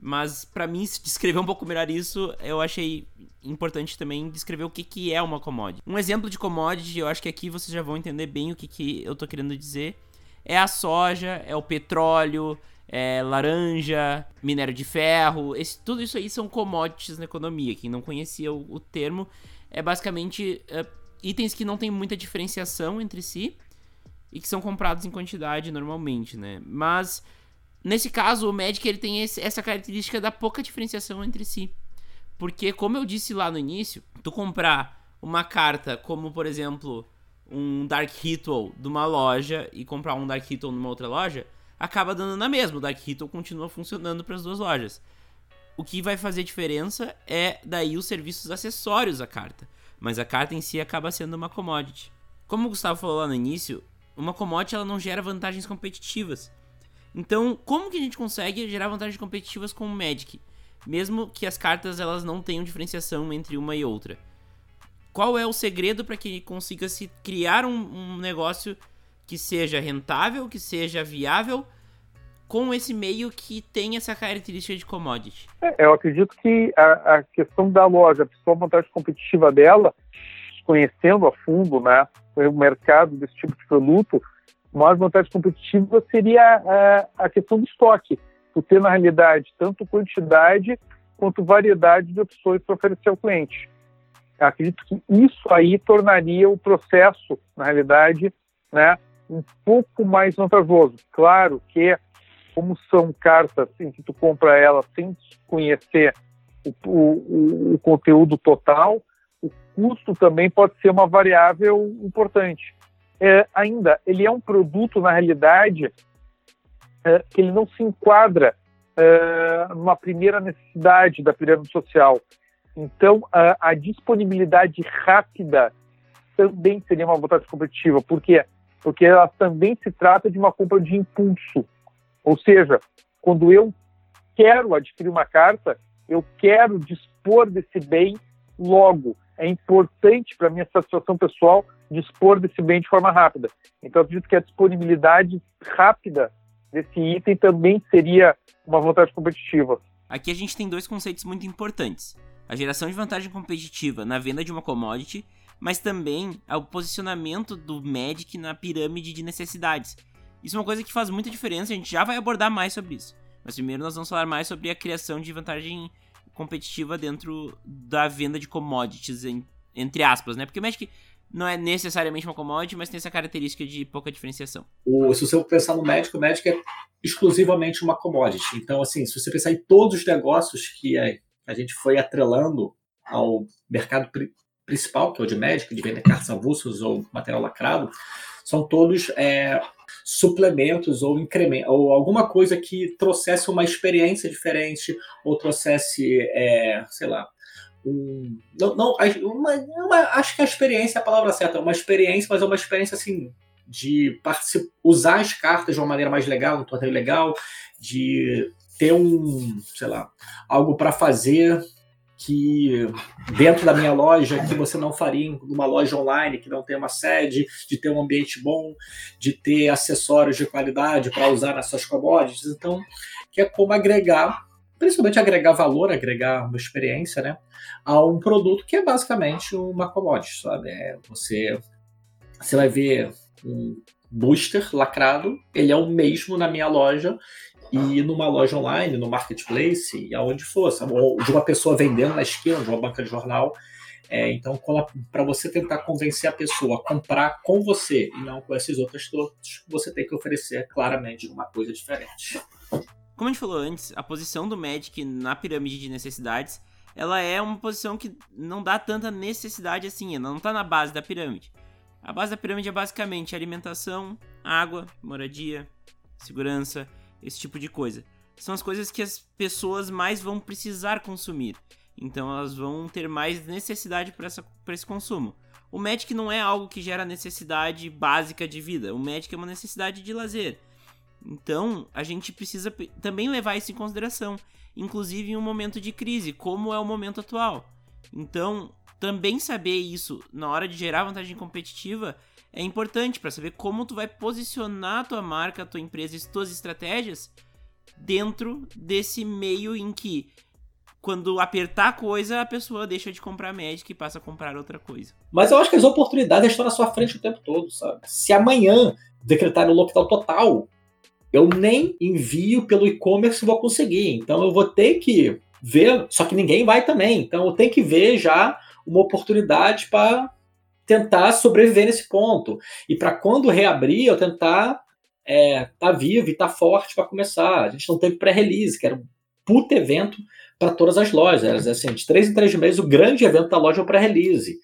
Mas para mim descrever um pouco melhor isso, eu achei importante também descrever o que, que é uma commodity. Um exemplo de commodity, eu acho que aqui vocês já vão entender bem o que, que eu tô querendo dizer. É a soja, é o petróleo, é laranja, minério de ferro, esse, tudo isso aí são commodities na economia. Quem não conhecia o, o termo, é basicamente é, itens que não tem muita diferenciação entre si e que são comprados em quantidade normalmente, né? Mas Nesse caso, o Magic ele tem esse, essa característica da pouca diferenciação entre si. Porque, como eu disse lá no início, tu comprar uma carta como, por exemplo, um Dark Ritual de uma loja e comprar um Dark Ritual numa outra loja, acaba dando na mesma. O Dark Ritual continua funcionando para as duas lojas. O que vai fazer diferença é daí os serviços acessórios da carta. Mas a carta em si acaba sendo uma commodity. Como o Gustavo falou lá no início, uma commodity ela não gera vantagens competitivas. Então, como que a gente consegue gerar vantagens competitivas com o Magic? Mesmo que as cartas elas não tenham diferenciação entre uma e outra. Qual é o segredo para que consiga se criar um, um, negócio que seja rentável, que seja viável, com esse meio que tem essa característica de commodity? É, eu acredito que a, a, questão da loja, a principal vantagem competitiva dela, conhecendo a fundo né, o mercado desse tipo de produto, maior vantagem competitiva seria a, a questão do estoque, por ter, na realidade, tanto quantidade quanto variedade de opções para oferecer ao cliente. Eu acredito que isso aí tornaria o processo, na realidade, né, um pouco mais vantajoso. Claro que, como são cartas em que tu compra elas sem conhecer o, o, o conteúdo total, o custo também pode ser uma variável importante é, ainda, ele é um produto, na realidade, é, que ele não se enquadra é, numa primeira necessidade da pirâmide social. Então, a, a, disponibilidade rápida também seria uma vantagem competitiva. Por quê? Porque ela também se trata de uma compra de impulso. Ou seja, quando eu quero adquirir uma carta, eu quero dispor desse bem logo. É importante para minha satisfação pessoal dispor desse bem de forma rápida. Então, acredito que a disponibilidade rápida desse item também seria uma vantagem competitiva. Aqui a gente tem dois conceitos muito importantes: a geração de vantagem competitiva na venda de uma commodity, mas também o posicionamento do Magic na pirâmide de necessidades. Isso é uma coisa que faz muita diferença, a gente já vai abordar mais sobre isso. Mas primeiro nós vamos falar mais sobre a criação de vantagem competitiva dentro da venda de commodities, entre aspas, né? Porque o Magic não é necessariamente uma commodity, mas tem essa característica de pouca diferenciação. O, se você pensar no médico, o médico é exclusivamente uma commodity. Então, assim, se você pensar em todos os negócios que a, gente foi atrelando ao mercado pri, principal, que é o de médico, de vender cartas avulsas ou material lacrado, são todos é, suplementos ou incremento, ou alguma coisa que trouxesse uma experiência diferente, ou trouxesse, é, sei lá, um, não, não uma, uma, acho que a experiência é a palavra certa, uma experiência, mas é uma experiência assim de usar as cartas de uma maneira mais legal, um torneio legal, de ter um, sei lá, algo para fazer que dentro da minha loja que você não faria em uma loja online que não tem uma sede, de ter um ambiente bom, de ter acessórios de qualidade para usar nas suas commodities. Então, que é como agregar principalmente agregar valor, agregar uma experiência, né, a um produto que é basicamente uma commodity, sabe? É, você, você vai ver um booster lacrado, ele é o mesmo na minha loja e numa loja online, no marketplace, e aonde for, sabe? ou de uma pessoa vendendo na esquina, de uma banca de jornal. É, então, para você tentar convencer a pessoa a comprar com você e não com esses outros todos, você tem que oferecer claramente uma coisa diferente. Como a gente falou antes, a posição do Magic na pirâmide de necessidades, ela é uma posição que não dá tanta necessidade assim, ela não está na base da pirâmide. A base da pirâmide é basicamente alimentação, água, moradia, segurança, esse tipo de coisa. São as coisas que as pessoas mais vão precisar consumir. Então elas vão ter mais necessidade para esse consumo. O Magic não é algo que gera necessidade básica de vida. O Magic é uma necessidade de lazer. Então, a gente precisa também levar isso em consideração, inclusive em um momento de crise, como é o momento atual. Então, também saber isso na hora de gerar vantagem competitiva é importante para saber como tu vai posicionar a tua marca, a tua empresa e tuas estratégias dentro desse meio em que quando apertar a coisa, a pessoa deixa de comprar Magic e passa a comprar outra coisa. Mas eu acho que as oportunidades estão na sua frente o tempo todo, sabe? Se amanhã decretar o lockdown total, eu nem envio pelo e-commerce vou conseguir. Então eu vou ter que ver, só que ninguém vai também. Então eu tenho que ver já uma oportunidade para tentar sobreviver nesse ponto. E para quando reabrir, eu tentar é, tá vivo e tá forte para começar. A gente não teve pré-release, que era um puto evento para todas as lojas. Era assim, de três em três meses, o grande evento da loja é o pré-release.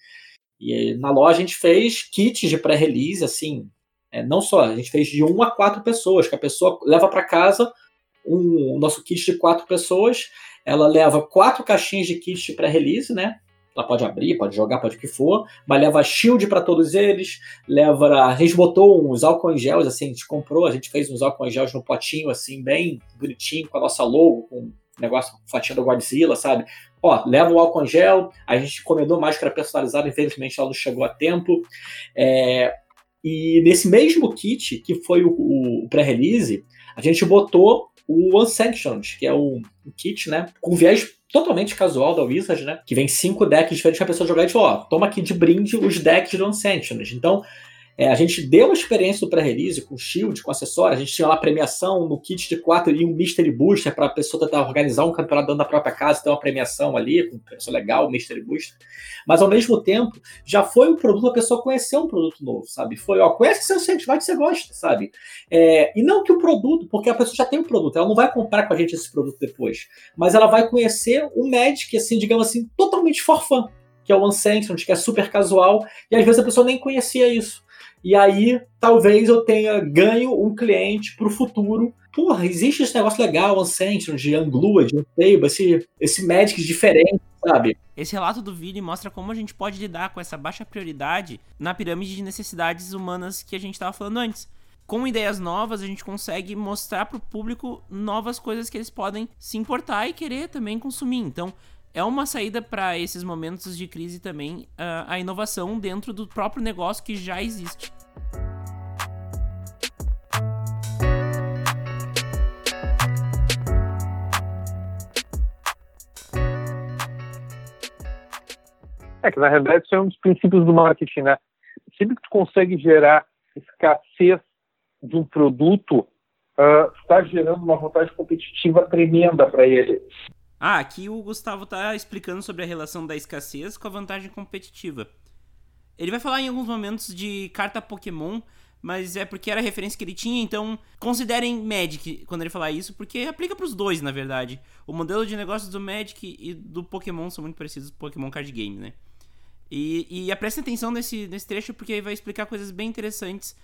E na loja a gente fez kits de pré-release, assim, é, não só, a gente fez de um a quatro pessoas, que a pessoa leva para casa um, o nosso kit de quatro pessoas, ela leva quatro caixinhas de kit pré-release, né? Ela pode abrir, pode jogar, pode o que for, mas leva shield para todos eles, leva. A uns álcool em assim, a gente comprou, a gente fez uns álcool em gel no potinho, assim, bem bonitinho, com a nossa logo, com negócio, fatia do Godzilla, sabe? Ó, leva o álcool em gel, a gente encomendou máscara personalizada, infelizmente ela não chegou a tempo. É, e nesse mesmo kit, que foi o, o pré-release, a gente botou o Unsanctioned, que é um, kit, né, com viés totalmente casual da Wizard, né, que vem cinco decks diferentes pra pessoa jogar e falar, ó, toma aqui de brinde os decks do Unsanctioned. Então, é, a gente deu a experiência do pré-release com shield, com acessório, a gente tinha lá premiação no kit de 4 e um Mystery Booster para a pessoa tentar organizar um campeonato dentro da própria casa, ter uma premiação ali, com preço legal, Mystery Booster. Mas ao mesmo tempo, já foi um produto, a pessoa conheceu um produto novo, sabe? Foi, ó, conhece seu site, vai que você gosta, sabe? É, e não que o produto, porque a pessoa já tem o um produto, ela não vai comprar com a gente esse produto depois, mas ela vai conhecer o Magic, assim, digamos assim, totalmente for fun, que é o Unsanctioned, que é super casual, e às vezes a pessoa nem conhecia isso. E aí, talvez eu tenha ganho um cliente para o futuro. Porra, existe esse negócio legal, Anglua, de Untable, esse, esse Magic diferente, sabe? Esse relato do Vili mostra como a gente pode lidar com essa baixa prioridade na pirâmide de necessidades humanas que a gente estava falando antes. com ideias novas, a gente consegue mostrar para o público novas coisas que eles podem se importar e querer também consumir. Então, é uma saída para esses momentos de crise também uh, a inovação dentro do próprio negócio que já existe. É que na realidade isso é um dos princípios do marketing, né? Sempre que tu consegue gerar escassez de um produto, uh, está gerando uma vontade competitiva tremenda para ele. Ah, aqui o Gustavo está explicando sobre a relação da escassez com a vantagem competitiva. Ele vai falar em alguns momentos de carta Pokémon, mas é porque era a referência que ele tinha, então considerem Magic quando ele falar isso, porque aplica para os dois, na verdade. O modelo de negócios do Magic e do Pokémon são muito parecidos Pokémon Card Game, né? E, e prestem atenção nesse, nesse trecho porque aí vai explicar coisas bem interessantes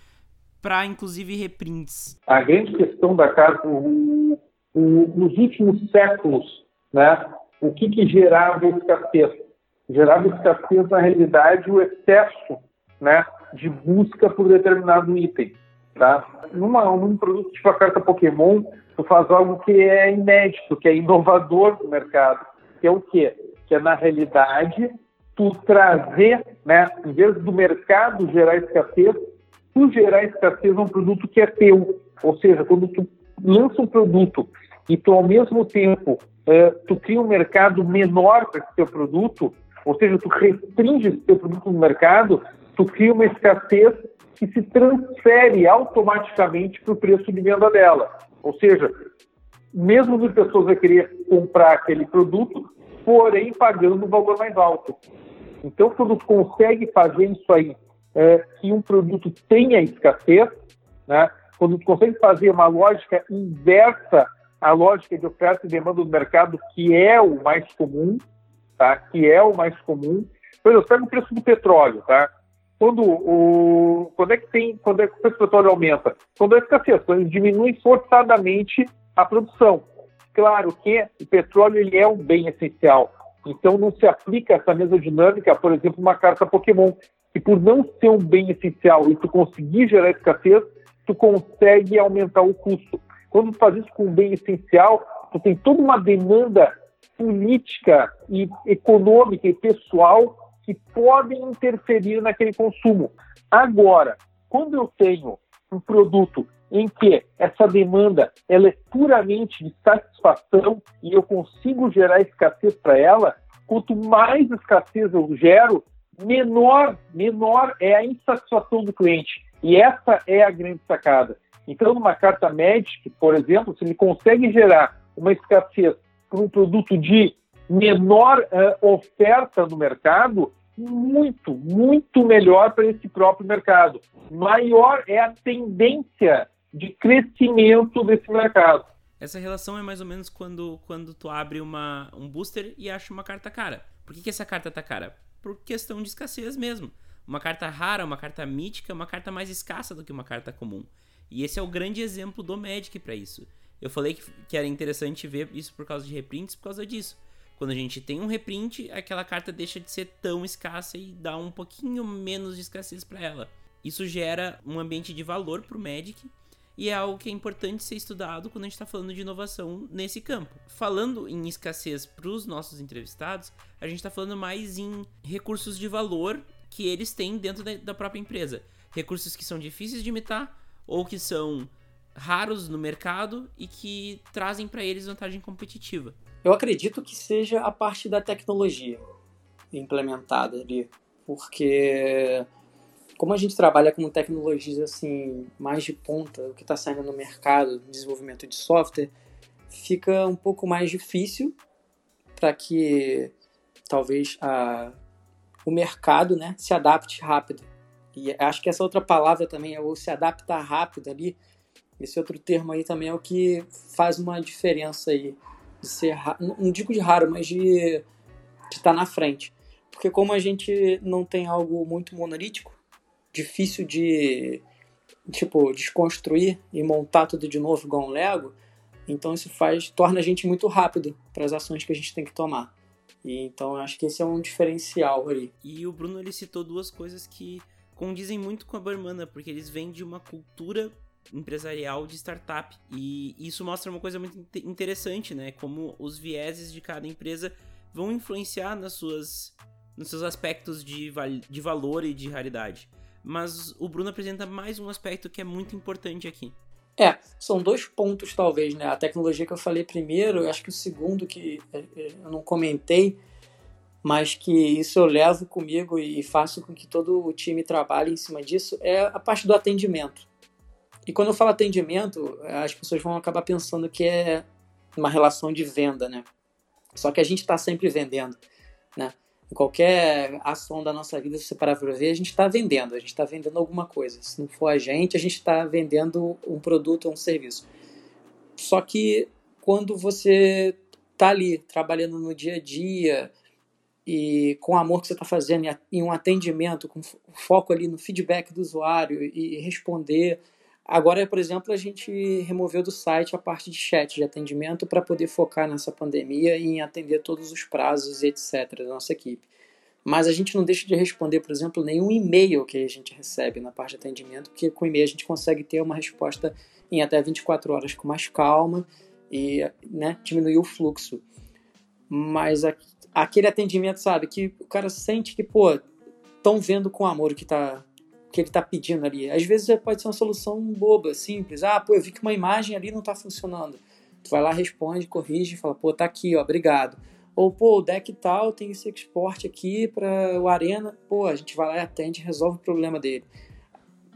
para inclusive reprints. A grande questão da carta, nos últimos séculos, né, o que, que gerava escassez? Gerava escassez, na realidade, o excesso né, de busca por determinado item. Tá? Numa, num produto tipo a carta Pokémon, tu faz algo que é inédito, que é inovador no mercado, que é o quê? Que é, na realidade, tu trazer, né, em vez do mercado gerar escassez, tu gerar escassez a um produto que é teu. Ou seja, quando tu lança um produto e tu, ao mesmo tempo, é, tu cria um mercado menor para esse teu produto, ou seja, tu restringe esse teu produto no mercado, tu cria uma escassez que se transfere automaticamente para o preço de venda dela. Ou seja, mesmo as pessoas vão querer comprar aquele produto, porém pagando um valor mais alto. Então, quando tu consegue fazer isso aí, é, que um produto tenha escassez, né? quando tu consegue fazer uma lógica inversa à lógica de oferta e demanda do mercado, que é o mais comum, tá? que é o mais comum. Por exemplo, pega o preço do petróleo, tá? Quando, o, quando é que tem, quando é que o preço do petróleo aumenta? Quando é escassez, quando ele diminui forçadamente a produção. Claro que o petróleo ele é um bem essencial, então não se aplica essa mesma dinâmica, por exemplo, uma carta Pokémon, que por não ser um bem essencial e tu conseguir gerar escassez, tu consegue aumentar o custo. Quando tu faz isso com um bem essencial, tu tem toda uma demanda política e econômica e pessoal que podem interferir naquele consumo. Agora, quando eu tenho um produto em que essa demanda ela é puramente de satisfação e eu consigo gerar escassez para ela, quanto mais escassez eu gero, menor, menor é a insatisfação do cliente. E essa é a grande sacada. Então, numa carta Magic, por exemplo, se ele consegue gerar uma escassez para um produto de menor uh, oferta no mercado, muito, muito melhor para esse próprio mercado. Maior é a tendência de crescimento desse mercado. Essa relação é mais ou menos quando, quando tu abre uma, um booster e acha uma carta cara. Por que, que essa carta tá cara? Por questão de escassez mesmo. Uma carta rara, uma carta mítica, uma carta mais escassa do que uma carta comum. E esse é o grande exemplo do Magic para isso. Eu falei que, que era interessante ver isso por causa de reprints, por causa disso. Quando a gente tem um reprint, aquela carta deixa de ser tão escassa e dá um pouquinho menos de escassez para ela. Isso gera um ambiente de valor pro Magic e é algo que é importante ser estudado quando a gente está falando de inovação nesse campo. Falando em escassez para os nossos entrevistados, a gente está falando mais em recursos de valor que eles têm dentro da própria empresa. Recursos que são difíceis de imitar ou que são raros no mercado e que trazem para eles vantagem competitiva. Eu acredito que seja a parte da tecnologia implementada ali, porque como a gente trabalha com tecnologias assim mais de ponta, o que está saindo no mercado, desenvolvimento de software, fica um pouco mais difícil para que talvez a, o mercado né, se adapte rápido. E acho que essa outra palavra também é o se adaptar rápido ali. Esse outro termo aí também é o que faz uma diferença aí de ser, não digo de raro, mas de estar tá na frente. Porque como a gente não tem algo muito monolítico, difícil de tipo desconstruir e montar tudo de novo igual um Lego, então isso faz torna a gente muito rápido para as ações que a gente tem que tomar. E então acho que esse é um diferencial ali. E o Bruno ele citou duas coisas que condizem muito com a Barmana, porque eles vêm de uma cultura empresarial de startup. E isso mostra uma coisa muito interessante, né? Como os vieses de cada empresa vão influenciar nas suas, nos seus aspectos de, de valor e de raridade. Mas o Bruno apresenta mais um aspecto que é muito importante aqui. É, são dois pontos talvez, né? A tecnologia que eu falei primeiro, eu acho que o segundo que é, é, eu não comentei, mas que isso eu levo comigo e faço com que todo o time trabalhe em cima disso, é a parte do atendimento. E quando eu falo atendimento, as pessoas vão acabar pensando que é uma relação de venda, né? Só que a gente está sempre vendendo, né? Em qualquer ação da nossa vida, se você parar para ver, a gente está vendendo, a gente está vendendo alguma coisa. Se não for a gente, a gente está vendendo um produto ou um serviço. Só que quando você está ali trabalhando no dia a dia e com o amor que você está fazendo em um atendimento, com foco ali no feedback do usuário e responder Agora, por exemplo, a gente removeu do site a parte de chat de atendimento para poder focar nessa pandemia e em atender todos os prazos e etc. da nossa equipe. Mas a gente não deixa de responder, por exemplo, nenhum e-mail que a gente recebe na parte de atendimento, porque com e-mail a gente consegue ter uma resposta em até 24 horas com mais calma e né, diminuir o fluxo. Mas aquele atendimento, sabe, que o cara sente que, pô, estão vendo com amor o que está que ele está pedindo ali. Às vezes pode ser uma solução boba, simples. Ah, pô, eu vi que uma imagem ali não está funcionando. Tu vai lá, responde, corrige, fala, pô, tá aqui, ó, obrigado. Ou, pô, o deck tal tem esse export aqui para o Arena. Pô, a gente vai lá e atende resolve o problema dele.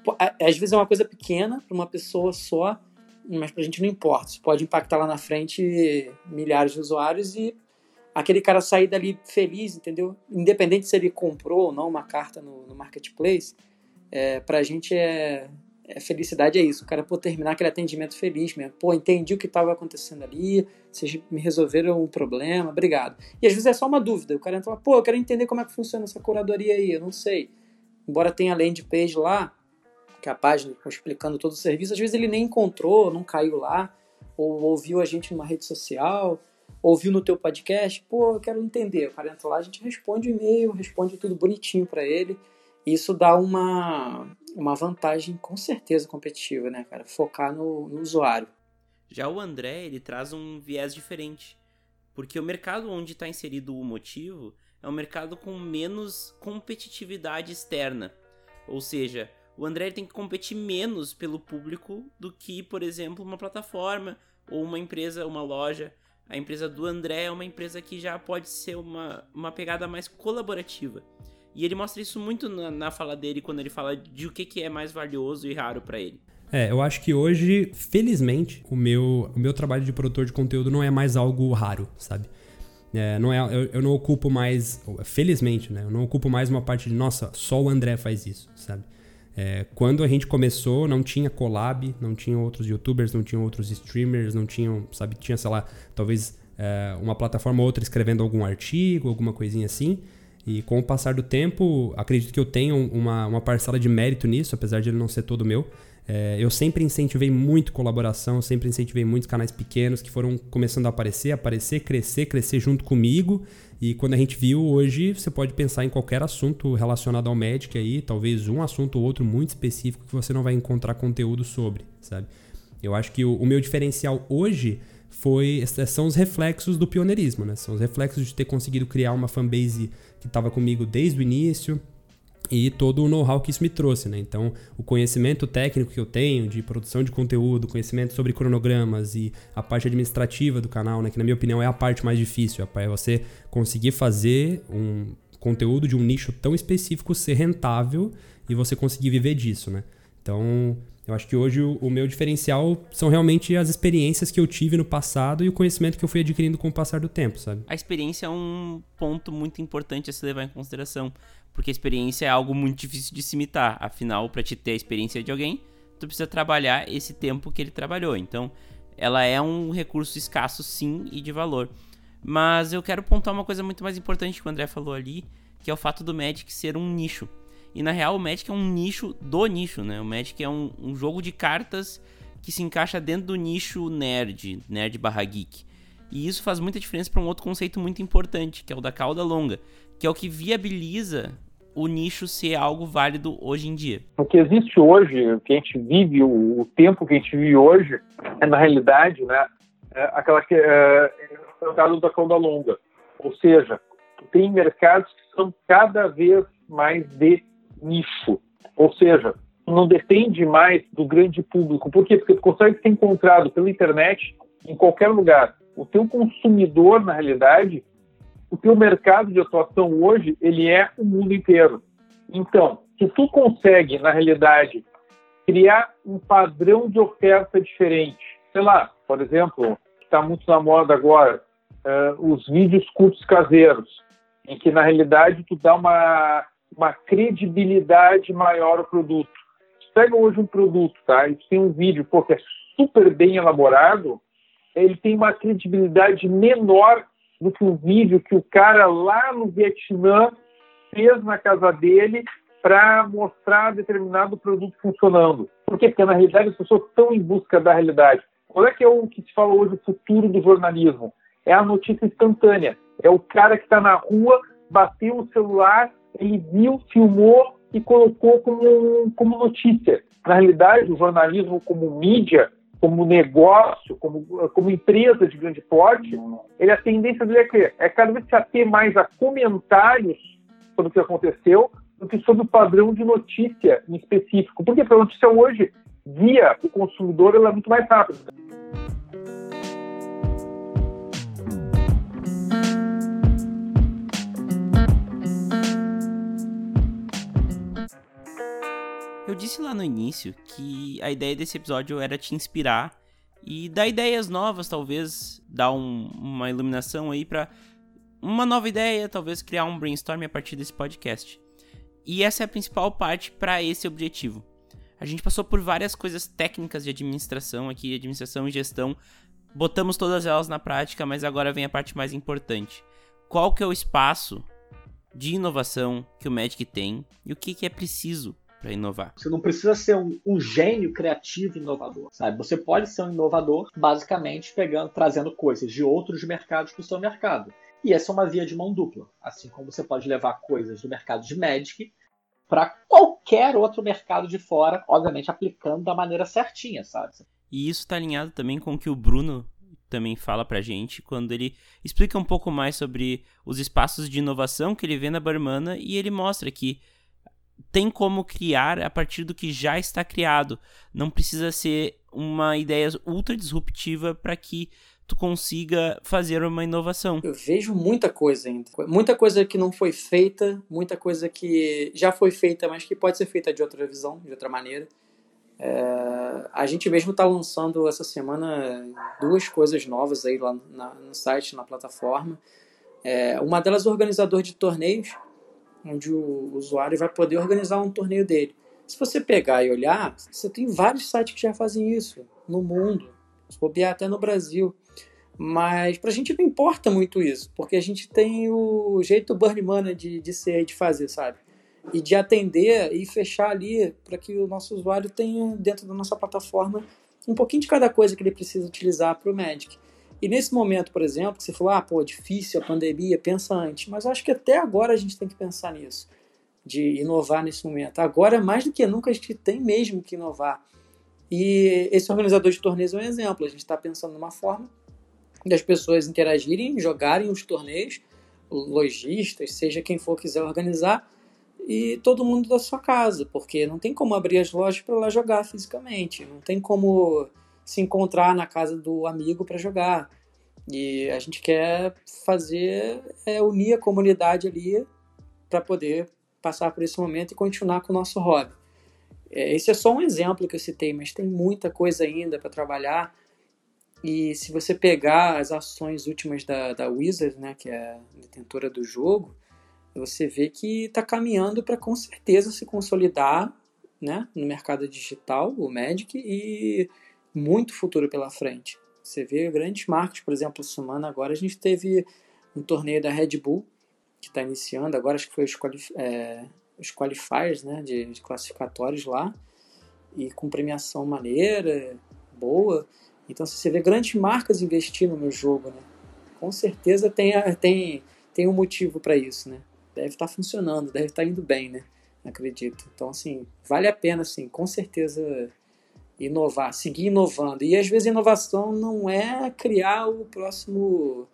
Pô, às vezes é uma coisa pequena para uma pessoa só, mas para a gente não importa. Isso pode impactar lá na frente milhares de usuários e aquele cara sair dali feliz, entendeu? Independente se ele comprou ou não uma carta no, no marketplace, é, pra gente é, é, felicidade é isso, o cara pô, terminar aquele atendimento feliz mesmo. Pô, entendi o que estava acontecendo ali, vocês me resolveram o problema, obrigado. E às vezes é só uma dúvida, o cara entra lá, pô, eu quero entender como é que funciona essa curadoria aí, eu não sei. Embora tenha a landing page lá, que é a página explicando todo o serviço, às vezes ele nem encontrou, não caiu lá, ou ouviu a gente numa rede social, ouviu no teu podcast, pô, eu quero entender. O cara entra lá, a gente responde o e-mail, responde tudo bonitinho para ele isso dá uma, uma vantagem com certeza competitiva, né, cara? Focar no, no usuário. Já o André, ele traz um viés diferente. Porque o mercado onde está inserido o motivo é um mercado com menos competitividade externa. Ou seja, o André tem que competir menos pelo público do que, por exemplo, uma plataforma ou uma empresa, uma loja. A empresa do André é uma empresa que já pode ser uma, uma pegada mais colaborativa. E ele mostra isso muito na, na fala dele quando ele fala de o que, que é mais valioso e raro para ele. É, eu acho que hoje, felizmente, o meu, o meu trabalho de produtor de conteúdo não é mais algo raro, sabe? É, não é, eu, eu, não ocupo mais, felizmente, né? Eu não ocupo mais uma parte de, nossa, só o André faz isso, sabe? É, quando a gente começou, não tinha collab, não tinha outros youtubers, não tinha outros streamers, não tinham, sabe? Tinha, sei lá, talvez é, uma plataforma ou outra escrevendo algum artigo, alguma coisinha assim. E com o passar do tempo, acredito que eu tenho uma, uma parcela de mérito nisso, apesar de ele não ser todo meu. É, eu sempre incentivei muito colaboração, sempre incentivei muitos canais pequenos que foram começando a aparecer, aparecer, crescer, crescer junto comigo. E quando a gente viu hoje, você pode pensar em qualquer assunto relacionado ao Magic aí, talvez um assunto ou outro muito específico que você não vai encontrar conteúdo sobre, sabe? Eu acho que o, o meu diferencial hoje foi são os reflexos do pioneirismo, né? São os reflexos de ter conseguido criar uma fanbase que estava comigo desde o início e todo o know-how que isso me trouxe, né? Então, o conhecimento técnico que eu tenho de produção de conteúdo, conhecimento sobre cronogramas e a parte administrativa do canal, né? Que na minha opinião é a parte mais difícil, é você conseguir fazer um conteúdo de um nicho tão específico ser rentável e você conseguir viver disso, né? Então, eu acho que hoje o, o, meu diferencial são realmente as experiências que eu tive no passado e o conhecimento que eu fui adquirindo com o passar do tempo, sabe? A experiência é um ponto muito importante a se levar em consideração, porque a experiência é algo muito difícil de se imitar. Afinal, para te ter a experiência de alguém, tu precisa trabalhar esse tempo que ele trabalhou. Então, ela é um recurso escasso, sim, e de valor. Mas eu quero pontuar uma coisa muito mais importante que o André falou ali, que é o fato do Magic ser um nicho. E na real, o Magic é um nicho do nicho, né? O Magic é um, um jogo de cartas que se encaixa dentro do nicho nerd, nerd barra geek. E isso faz muita diferença para um outro conceito muito importante, que é o da cauda longa, que é o que viabiliza o nicho ser algo válido hoje em dia? O que existe hoje, o que a gente vive, o, tempo que a gente vive hoje, é na realidade, né, é aquela que é, é o caso da cauda longa. Ou seja, tem mercados que são cada vez mais de nicho. Ou seja, não depende mais do grande público. Por quê? Porque tu consegue ser encontrado pela internet em qualquer lugar. O teu consumidor, na realidade, o teu mercado de atuação hoje, ele é o mundo inteiro. Então, se tu consegue, na realidade, criar um padrão de oferta diferente, sei lá, por exemplo, que está muito na moda agora, uh, os vídeos curtos caseiros, em que, na realidade, tu dá uma, uma credibilidade maior ao produto. Pega hoje um produto, tá? E tu tem um vídeo, pô, que é super bem elaborado, ele tem uma credibilidade menor do que um vídeo que o cara lá no Vietnã fez na casa dele para mostrar determinado produto funcionando. Por quê? Porque na realidade as pessoas estão em busca da realidade. Qual é que é o que se fala hoje o futuro do jornalismo? É a notícia instantânea. É o cara que está na rua, bateu o celular, ele viu, filmou e colocou como, como notícia. Na realidade, o jornalismo como mídia como negócio, como, como empresa de grande porte, ele, a tendência dele é que é cada vez se ater mais a comentários sobre o que aconteceu do que sobre o padrão de notícia em específico. Porque a notícia hoje, via o consumidor, ela é muito mais rápida. Disse lá no início que a ideia desse episódio era te inspirar e dar ideias novas, talvez dar um, uma iluminação aí para uma nova ideia, talvez criar um brainstorm a partir desse podcast. E essa é a principal parte para esse objetivo. A gente passou por várias coisas técnicas de administração aqui, administração e gestão. Botamos todas elas na prática, mas agora vem a parte mais importante. Qual que é o espaço de inovação que o Magic tem e o que, que é preciso para inovar. Você não precisa ser um, um, gênio criativo inovador, sabe? Você pode ser um inovador basicamente pegando, trazendo coisas de outros mercados para o seu mercado. E essa é uma via de mão dupla, assim como você pode levar coisas do mercado de Magic para qualquer outro mercado de fora, obviamente aplicando da maneira certinha, sabe? E isso está alinhado também com o que o Bruno também fala pra gente quando ele explica um pouco mais sobre os espaços de inovação que ele vê na Barmana e ele mostra que tem como criar a partir do que já está criado. Não precisa ser uma ideia ultra disruptiva para que tu consiga fazer uma inovação. Eu vejo muita coisa ainda. Muita coisa que não foi feita, muita coisa que já foi feita, mas que pode ser feita de outra visão, de outra maneira. É, a gente mesmo está lançando essa semana duas coisas novas aí lá na, no site, na plataforma. É, uma delas é organizador de torneios, onde o usuário vai poder organizar um torneio dele. Se você pegar e olhar, você tem vários sites que já fazem isso no mundo, se bobear até no Brasil. Mas para a gente não importa muito isso, porque a gente tem o jeito Burn Money de, de ser de fazer, sabe? E de atender e fechar ali para que o nosso usuário tenha dentro da nossa plataforma um pouquinho de cada coisa que ele precisa utilizar para o Magic. E nesse momento, por exemplo, que você falou, ah, pô, difícil a pandemia, pensa antes. Mas eu acho que até agora a gente tem que pensar nisso, de inovar nesse momento. Agora, mais do que nunca, a gente tem mesmo que inovar. E esse organizador de torneios é um exemplo. A gente está pensando numa forma das pessoas interagirem, jogarem os torneios, lojistas, seja quem for quiser organizar, e todo mundo da sua casa, porque não tem como abrir as lojas para lá jogar fisicamente, não tem como se encontrar na casa do amigo para jogar. E a gente quer fazer, é, unir a comunidade ali para poder passar por esse momento e continuar com o nosso hobby. É, esse é só um exemplo que eu citei, mas tem muita coisa ainda para trabalhar. E se você pegar as ações últimas da, da Wizard, né, que é a detentora do jogo, você vê que está caminhando para com certeza se consolidar né, no mercado digital, o Magic, e muito futuro pela frente. Você vê grandes marcas, por exemplo, semana agora a gente teve um torneio da Red Bull que está iniciando, agora acho que foi os, qualif é, os qualifiers né, de, de, classificatórios lá, e com premiação maneira, boa. Então você vê grandes marcas investindo no jogo, né? Com certeza tem, tem, tem um motivo para isso, né? deve estar tá funcionando, deve estar tá indo bem, né? Acredito. Então, assim, vale a pena, assim, com certeza inovar, seguir inovando. E às vezes inovação não é criar o próximo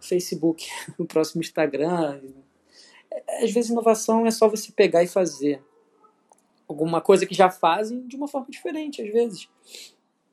Facebook, o próximo Instagram. Às vezes inovação é só você pegar e fazer alguma coisa que já fazem de uma forma diferente, às vezes.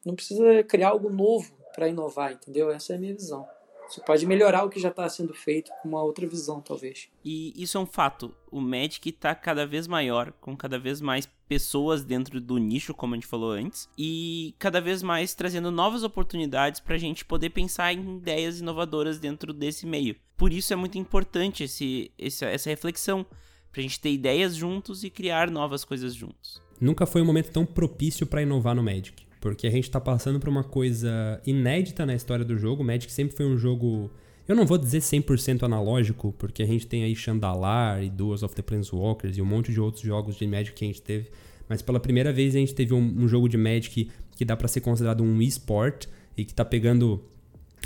Não precisa criar algo novo para inovar, entendeu? Essa é a minha visão. Você pode melhorar o que já está sendo feito com uma outra visão, talvez. E isso é um fato. O Magic está cada vez maior, com cada vez mais pessoas dentro do nicho, como a gente falou antes, e cada vez mais trazendo novas oportunidades para a gente poder pensar em ideias inovadoras dentro desse meio. Por isso é muito importante esse, esse essa reflexão, para a gente ter ideias juntos e criar novas coisas juntos. Nunca foi um momento tão propício para inovar no Magic. Porque a gente tá passando por uma coisa inédita na história do jogo. O Magic sempre foi um jogo. Eu não vou dizer 100% analógico, porque a gente tem aí Chandalar e Duels of the Planeswalkers e um monte de outros jogos de Magic que a gente teve. Mas pela primeira vez a gente teve um, um jogo de Magic que dá para ser considerado um esport e que tá pegando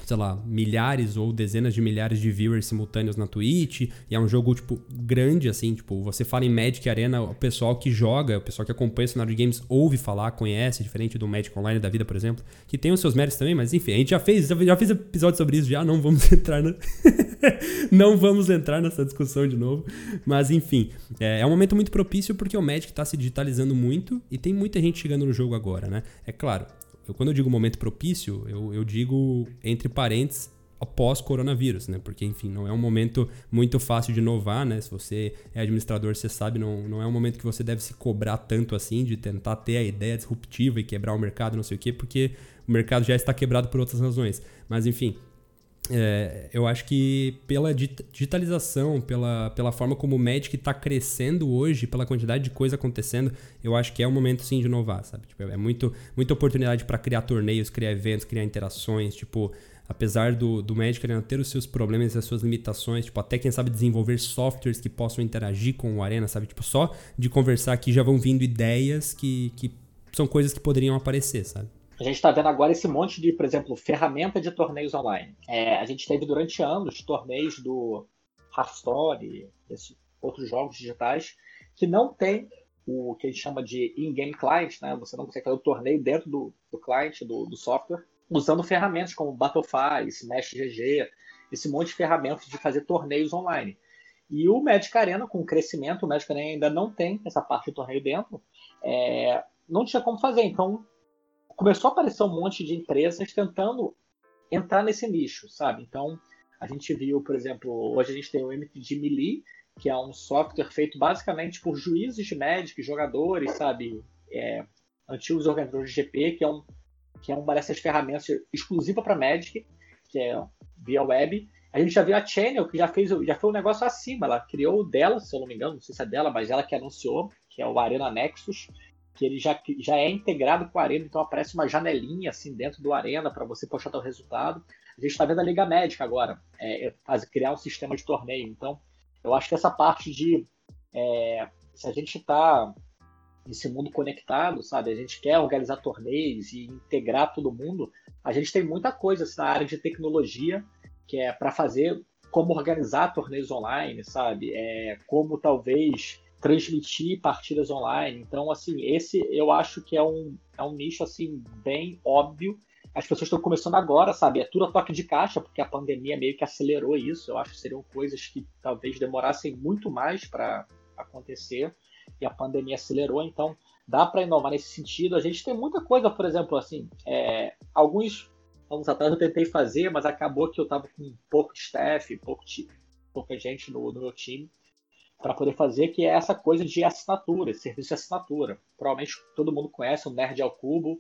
sei lá, milhares ou dezenas de milhares de viewers simultâneos na Twitch, e é um jogo, tipo, grande, assim, tipo, você fala em Magic Arena, o pessoal que joga, o pessoal que acompanha o cenário de games ouve falar, conhece, diferente do Magic Online da vida, por exemplo, que tem os seus méritos também, mas enfim, a gente já fez, já fez episódio sobre isso já, não vamos entrar na... não vamos entrar nessa discussão de novo, mas enfim, é, é um momento muito propício porque o Magic está se digitalizando muito e tem muita gente chegando no jogo agora, né? É claro, eu, quando eu digo momento propício, eu, eu digo entre parênteses após coronavírus, né? Porque, enfim, não é um momento muito fácil de inovar, né? Se você é administrador, você sabe, não, não é um momento que você deve se cobrar tanto assim, de tentar ter a ideia disruptiva e quebrar o mercado, não sei o quê, porque o mercado já está quebrado por outras razões. Mas, enfim, é, eu acho que pela digitalização, pela, pela forma como o Magic está crescendo hoje, pela quantidade de coisa acontecendo, eu acho que é o momento sim de inovar, sabe? Tipo, é muito, muita oportunidade para criar torneios, criar eventos, criar interações, tipo, apesar do, do Magic Arena ter os seus problemas e as suas limitações, tipo, até quem sabe desenvolver softwares que possam interagir com o Arena, sabe? Tipo, só de conversar aqui já vão vindo ideias que, que são coisas que poderiam aparecer, sabe? A gente está vendo agora esse monte de, por exemplo, ferramenta de torneios online. É, a gente teve durante anos torneios do Hearthstone, outros jogos digitais, que não tem o que a gente chama de in-game client, né? Você não consegue fazer o torneio dentro do, do client, do, do software, usando ferramentas como Battlefy, Smash GG, esse monte de ferramentas de fazer torneios online. E o Magic Arena, com o crescimento, o Magic Arena ainda não tem essa parte de torneio dentro, é, não tinha como fazer. Então, começou a aparecer um monte de empresas tentando entrar nesse nicho, sabe? Então, a gente viu, por exemplo, hoje a gente tem o MTG Melee, que é um software feito basicamente por juízes de Magic, jogadores, sabe? É, antigos organizadores de GP, que é, um, que é uma dessas ferramentas exclusiva para Magic, que é via web. A gente já viu a Channel, que já fez já foi um negócio acima. Ela criou o dela, se eu não me engano, não sei se é dela, mas ela que anunciou, que é o Arena Nexus, que ele já, já é integrado com o Arena, então aparece uma janelinha assim dentro do Arena para você postar seu resultado. A gente está vendo a Liga Médica agora, é, faz, criar um sistema de torneio. Então, eu acho que essa parte de é, se a gente está nesse mundo conectado, sabe, a gente quer organizar torneios e integrar todo mundo, a gente tem muita coisa assim, na área de tecnologia que é para fazer como organizar torneios online, sabe, é, como talvez transmitir partidas online. Então, assim, esse eu acho que é um, é um nicho assim bem óbvio. As pessoas estão começando agora, sabe? É tudo a toque de caixa, porque a pandemia meio que acelerou isso. Eu acho que seriam coisas que talvez demorassem muito mais para acontecer e a pandemia acelerou. Então, dá para inovar nesse sentido. A gente tem muita coisa, por exemplo, assim, é, alguns anos atrás eu tentei fazer, mas acabou que eu estava com pouco staff, pouco, pouca gente no, no meu time para poder fazer, que é essa coisa de assinatura, serviço de assinatura. Provavelmente todo mundo conhece o Nerd ao Cubo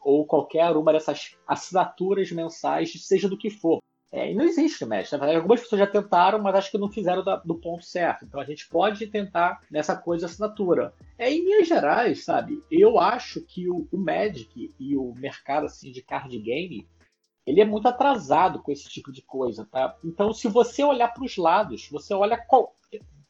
ou qualquer uma dessas assinaturas mensais, seja do que for. É, e não existe verdade, algumas pessoas já tentaram, mas acho que não fizeram da, do ponto certo. Então a gente pode tentar nessa coisa assinatura. É, em linhas gerais, sabe? Eu acho que o, o Magic e o mercado assim, de card game ele é muito atrasado com esse tipo de coisa, tá? Então, se você olhar para os lados, você olha qual,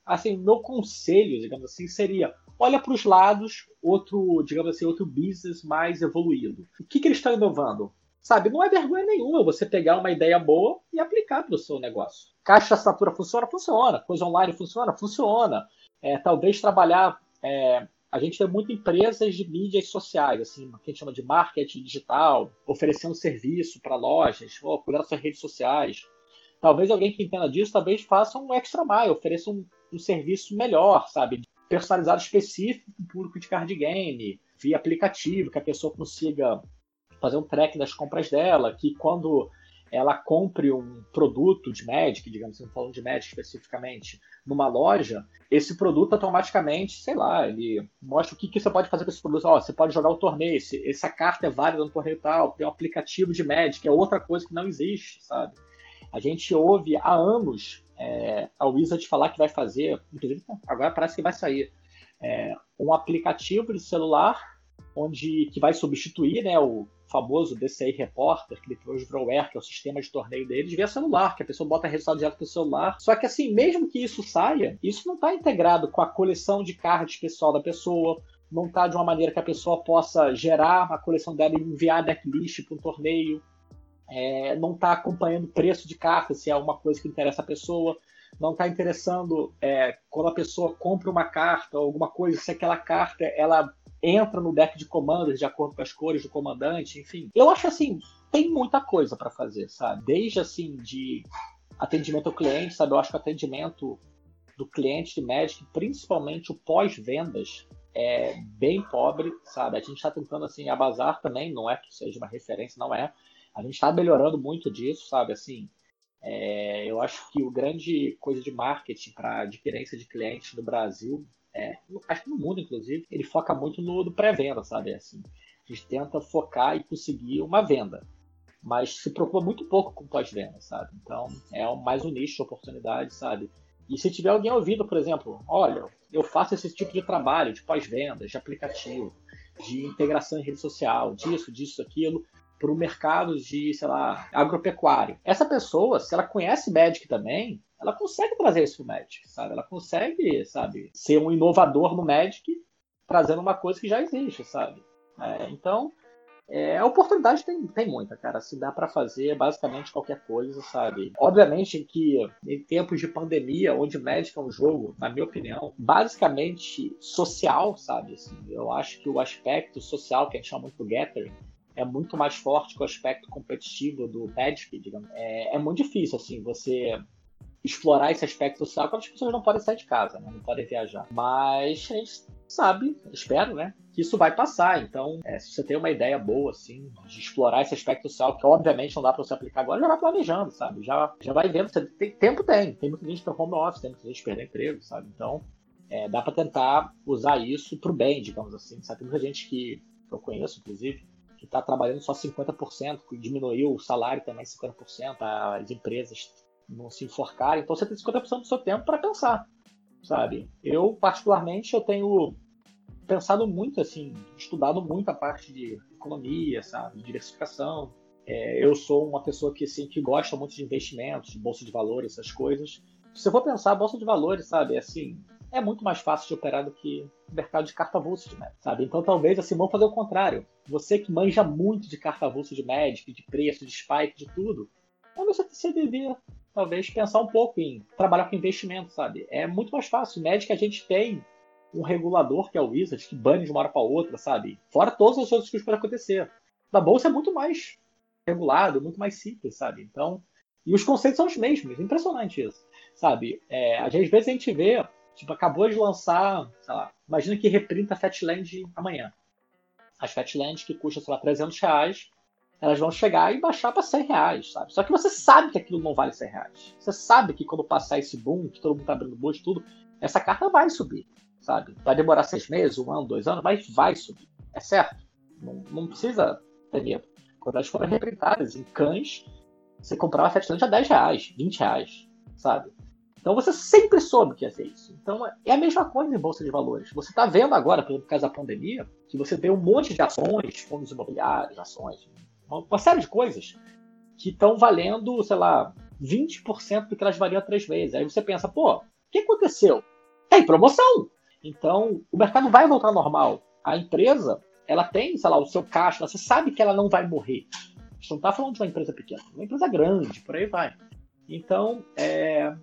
assim, meu conselho, digamos assim, seria olha para os lados, outro, digamos assim, outro business mais evoluído. O que, que eles estão inovando? Sabe, não é vergonha nenhuma você pegar uma ideia boa e aplicar para o seu negócio. caixa de assinatura funciona? Funciona. Coisa online funciona? Funciona. É, talvez trabalhar. É, a gente tem muitas empresas de mídias sociais, assim, que a gente chama de marketing digital, oferecendo serviço para lojas, ou cuidar das suas redes sociais. Talvez alguém que entenda disso, talvez faça um extra mile, ofereça um, um serviço melhor, sabe? Personalizado específico para o público de card game, via aplicativo, que a pessoa consiga fazer um track das compras dela, que quando ela compre um produto de Magic, digamos assim, falando de Magic especificamente, numa loja, esse produto automaticamente, sei lá, ele mostra o que, que você pode fazer com esse produto. Ó, você pode jogar o torneio, esse, essa carta é válida no torneio tal, tem um aplicativo de Magic, é outra coisa que não existe, sabe? A gente ouve há anos é, a Wizard falar que vai fazer, inclusive agora parece que vai sair, é, um aplicativo de celular onde que vai substituir né, o famoso DCI Reporter, que depois virou Air, que é o sistema de torneio deles, via celular, que a pessoa bota resultado direto pro celular. Só que assim, mesmo que isso saia, isso não está integrado com a coleção de cards pessoal da pessoa, não está de uma maneira que a pessoa possa gerar a coleção dela e enviar decklist para um torneio, é, não está acompanhando o preço de carta, se é uma coisa que interessa a pessoa, não está interessando é, quando a pessoa compra uma carta ou alguma coisa, se aquela carta ela entra no deck de comandos de acordo com as cores do comandante, enfim. Eu acho assim, tem muita coisa para fazer, sabe? Desde assim de atendimento ao cliente, sabe? Eu acho que o atendimento do cliente de Magic, principalmente o pós-vendas, é bem pobre, sabe? A gente está tentando assim, a Bazar também, não é que seja uma referência, não é. A gente está melhorando muito disso, sabe? Assim, é, eu acho que o grande coisa de marketing para adquirência de clientes no Brasil é, acho que no mundo, inclusive, ele foca muito no, pré-venda, sabe? Assim, a gente tenta focar e conseguir uma venda, mas se preocupa muito pouco com pós-venda, sabe? Então, é mais um nicho de oportunidade, sabe? E se tiver alguém ouvindo, por exemplo, olha, eu faço esse tipo de trabalho de pós-venda, de aplicativo, de integração em rede social, disso, disso, aquilo, para o mercado de, sei lá, agropecuário. Essa pessoa, se ela conhece Magic também, ela consegue trazer isso pro Magic, sabe? Ela consegue, sabe, ser um inovador no Magic, trazendo uma coisa que já existe, sabe? É, então, é, a oportunidade tem, tem muita, cara. Se dá para fazer basicamente qualquer coisa, sabe? Obviamente que em tempos de pandemia, onde Magic é um jogo, na minha opinião, basicamente social, sabe? Assim, eu acho que o aspecto social que a gente chama muito do Gathering é muito mais forte que o aspecto competitivo do Magic, digamos. É, é muito difícil, assim, você explorar esse aspecto social quando as pessoas não podem sair de casa, né? não podem viajar. Mas a gente sabe, espero, né? Que isso vai passar. Então, é, se você tem uma ideia boa, assim, de explorar esse aspecto social, que obviamente não dá para você aplicar agora, já vai planejando, sabe? Já, já vai vendo. Você tem, tempo tem. Tem muita gente que tem home office, tem muita gente que perdeu emprego, sabe? Então, é, dá para tentar usar isso pro bem, digamos assim, sabe? Tem muita gente que eu conheço, inclusive, que está trabalhando só 50%, que diminuiu o salário também 50%, as empresas não se enforcarem. Então você tem 50% do seu tempo para pensar, sabe? Eu, particularmente, eu tenho pensado muito, assim, estudado muito a parte de economia, sabe? Diversificação. É, eu sou uma pessoa que, assim, que gosta muito de investimentos, de bolsa de valores, essas coisas. Se você for pensar, bolsa de valores, sabe? É assim, é muito mais fácil de operar do que o mercado de carta avulsa de Magic, sabe? Então talvez assim, vamos fazer o contrário. Você que manja muito de carta avulsa de Magic, de preço, de spike, de tudo, talvez você deveria talvez pensar um pouco em trabalhar com investimento, sabe? É muito mais fácil. Magic a gente tem um regulador que é o Wizard, que bane de uma hora para outra, sabe? Fora todas as outras coisas que podem acontecer. Na bolsa é muito mais regulado, muito mais simples, sabe? Então, e os conceitos são os mesmos. Impressionante isso, sabe? É, às vezes a gente vê Tipo, acabou de lançar, sei lá, imagina que reprinta Fatland amanhã. As Fatlands que custam, sei lá, 300 reais, elas vão chegar e baixar para 100 reais, sabe? Só que você sabe que aquilo não vale 100 reais. Você sabe que quando passar esse boom, que todo mundo tá abrindo bolsa tudo, essa carta vai subir, sabe? Vai demorar seis meses, um ano, dois anos, mas vai subir. É certo. Não, não precisa ter medo. Quando elas forem reprintadas em cães, você comprava Fatland a 10 reais, 20 reais, sabe? Então você sempre soube que ia ser isso. Então é a mesma coisa em bolsa de valores. Você está vendo agora, por causa da pandemia, que você tem um monte de ações, fundos imobiliários, ações, uma série de coisas que estão valendo, sei lá, 20% do que elas valiam três vezes. Aí você pensa, pô, o que aconteceu? Tem promoção! Então o mercado vai voltar ao normal. A empresa, ela tem, sei lá, o seu caixa, você sabe que ela não vai morrer. A gente não está falando de uma empresa pequena, uma empresa grande, por aí vai. Então, é,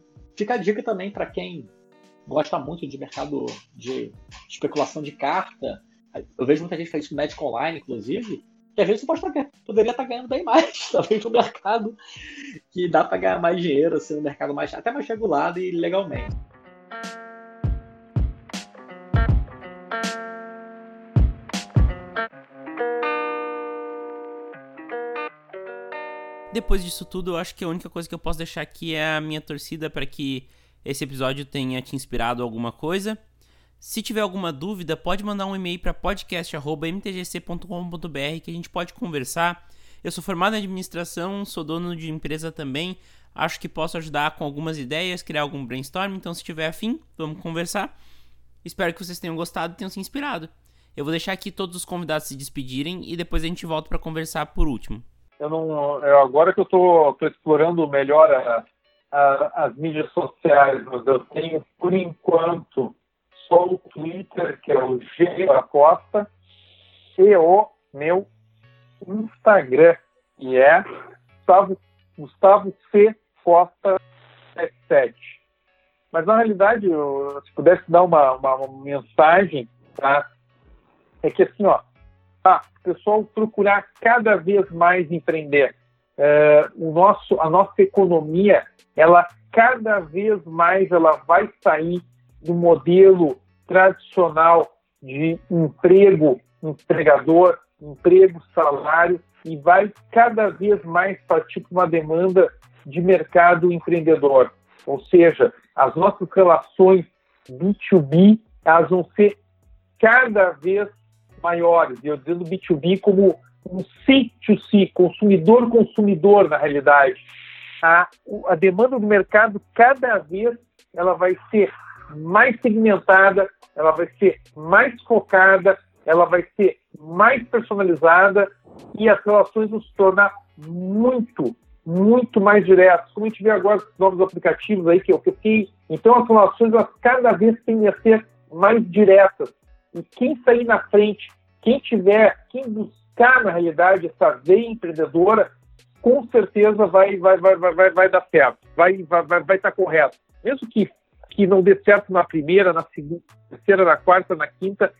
fica a dica também para quem gosta muito de mercado de especulação de carta. Eu vejo muita gente fazendo isso no Magic Online, inclusive, que às vezes você pode poderia estar ganhando bem mais, talvez no mercado que dá para ganhar mais dinheiro, assim, no mercado mais, até mais regulado e legalmente. Depois disso tudo, eu acho que a única coisa que eu posso deixar aqui é a minha torcida para que esse episódio tenha te inspirado alguma coisa. Se tiver alguma dúvida, pode mandar um e-mail para podcast.mtgc.com.br que a gente pode conversar. Eu sou formado em administração, sou dono de empresa também. Acho que posso ajudar com algumas ideias, criar algum brainstorm. Então, se tiver afim, vamos conversar. Espero que vocês tenham gostado e tenham se inspirado. Eu vou deixar aqui todos os convidados se despedirem e depois a gente volta para conversar por último eu não, eu, agora que eu estou explorando melhor a, a, as mídias sociais, mas eu tenho, por enquanto, só o Twitter, que é o G da Costa, e o meu Instagram, que é Gustavo, Gustavo C. Costa 77. Mas, na realidade, eu, se pudesse dar uma, uma, uma mensagem, tá? é que, assim, ó, tá, o pessoal procurar cada vez mais empreender. É, o nosso, a nossa economia, ela cada vez mais ela vai sair do modelo tradicional de emprego, empregador, emprego, salário e vai cada vez mais partir para uma demanda de mercado empreendedor. Ou seja, as nossas relações B2B elas vão ser cada vez maiores, e eu dizendo B2B como um C2C, consumidor-consumidor na realidade. A, a demanda do mercado cada vez ela vai ser mais segmentada, ela vai ser mais focada, ela vai ser mais personalizada e as relações vão se tornar muito, muito mais diretas. Como a gente vê agora os novos aplicativos aí que eu fiquei. Então as relações elas cada vez tendem a ser mais diretas. E quem sair na frente, quem tiver, quem buscar na realidade essa veia empreendedora, com certeza vai, vai, vai, vai, vai, dar certo, vai, vai, vai, vai estar correto. Mesmo que, que não dê certo na primeira, na segunda, na terceira, na quarta, na quinta,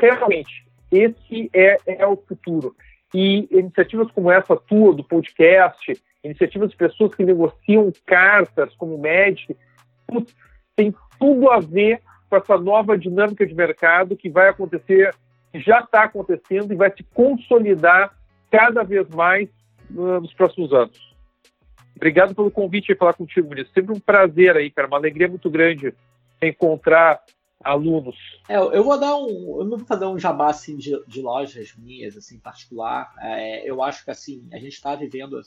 realmente, esse é, é o futuro. E iniciativas como essa tua, do podcast, iniciativas de pessoas que negociam cartas como Magic, tem tudo a ver com essa nova dinâmica de mercado que vai acontecer, que já está acontecendo e vai se consolidar cada vez mais uh, nos próximos anos. Obrigado pelo convite e falar contigo, Vinícius. Sempre um prazer aí, cara. Uma alegria muito grande encontrar alunos. É, eu vou dar um. Eu não vou fazer um jabá assim, de, de lojas minhas, assim, particular. É, eu acho que assim, a gente está vivendo.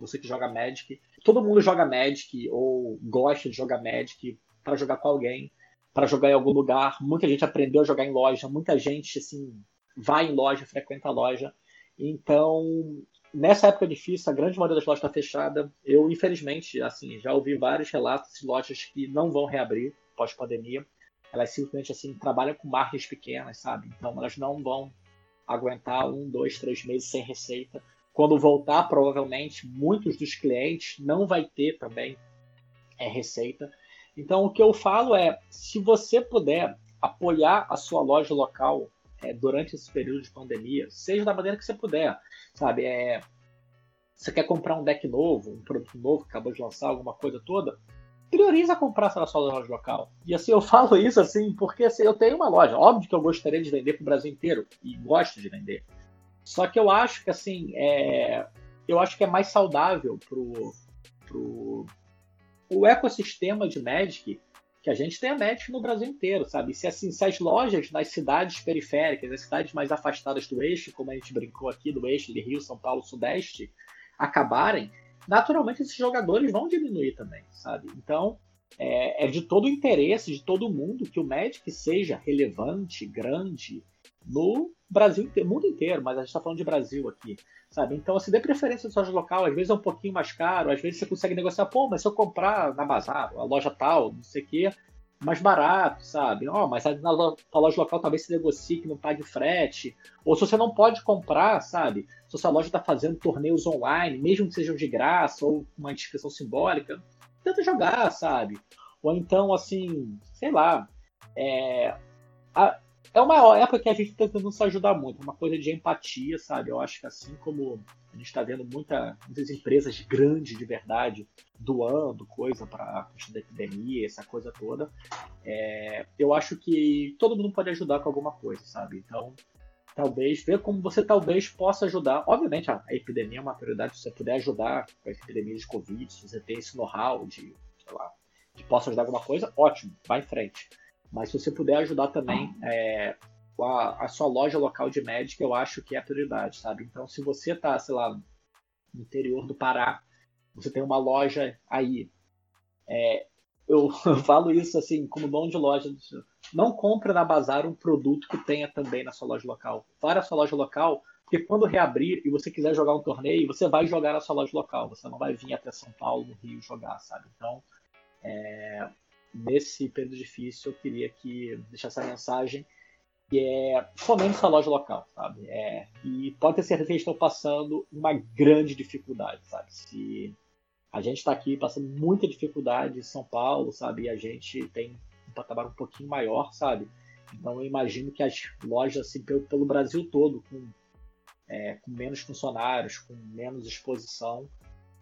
Você que joga Magic, todo mundo joga Magic ou gosta de jogar Magic para jogar com alguém para jogar em algum lugar. Muita gente aprendeu a jogar em loja, muita gente assim vai em loja, frequenta a loja. Então, nessa época difícil, a grande maioria das lojas está fechada. Eu, infelizmente, assim, já ouvi vários relatos de lojas que não vão reabrir pós-pandemia. Elas simplesmente assim trabalham com margens pequenas, sabe? Então, elas não vão aguentar um, dois, três meses sem receita. Quando voltar, provavelmente, muitos dos clientes não vai ter também é, receita. Então, o que eu falo é: se você puder apoiar a sua loja local é, durante esse período de pandemia, seja da maneira que você puder, sabe? É, você quer comprar um deck novo, um produto novo que acabou de lançar, alguma coisa toda, prioriza comprar na sua loja local. E assim, eu falo isso assim, porque assim, eu tenho uma loja. Óbvio que eu gostaria de vender para o Brasil inteiro, e gosto de vender. Só que eu acho que assim, é, eu acho que é mais saudável pro, pro, o ecossistema de Magic, que a gente tem a Magic no Brasil inteiro, sabe? Se, assim, se as lojas nas cidades periféricas, nas cidades mais afastadas do eixo, como a gente brincou aqui, do eixo de Rio, São Paulo, Sudeste, acabarem, naturalmente esses jogadores vão diminuir também, sabe? Então, é, é de todo o interesse de todo mundo que o Magic seja relevante, grande, no Brasil inteiro, mundo inteiro, mas a gente está falando de Brasil aqui, sabe? Então, assim, dê preferência ao loja local, às vezes é um pouquinho mais caro, às vezes você consegue negociar, pô, mas se eu comprar na Bazar, a loja tal, não sei o quê, mais barato, sabe? Ó, oh, mas na loja local talvez se negocie que não pague frete. Ou se você não pode comprar, sabe? Se sua loja está fazendo torneios online, mesmo que sejam de graça ou uma inscrição simbólica, tenta jogar, sabe? Ou então, assim, sei lá. É, a, é uma época que a gente está tentando se ajudar muito, uma coisa de empatia, sabe? Eu acho que assim como a gente está vendo muita, muitas empresas grandes de verdade doando coisa para a questão da epidemia, essa coisa toda, é, eu acho que todo mundo pode ajudar com alguma coisa, sabe? Então, talvez, ver como você talvez possa ajudar. Obviamente, a, epidemia é uma prioridade, se você puder ajudar com a epidemia de Covid, se você tem esse know-how de, sei lá, de possa ajudar alguma coisa, ótimo, vai em frente. Mas se você puder ajudar também é, a, a, sua loja local de médica, eu acho que é a prioridade, sabe? Então, se você está, sei lá, no interior do Pará, você tem uma loja aí, é, eu falo isso assim, como dono de loja, não compre na Bazar um produto que tenha também na sua loja local. Vá na sua loja local, porque quando reabrir e você quiser jogar um torneio, você vai jogar na sua loja local, você não vai vir até São Paulo, no Rio, jogar, sabe? Então, é, nesse período difícil, eu queria que deixar essa mensagem que é fomente sua loja local, sabe? É, e pode ter certeza que estão passando uma grande dificuldade, sabe? Se a gente está aqui passando muita dificuldade em São Paulo, sabe? E a gente tem um patamar um pouquinho maior, sabe? Então eu imagino que as lojas assim, pelo, pelo Brasil todo, com, é, com menos funcionários, com menos exposição,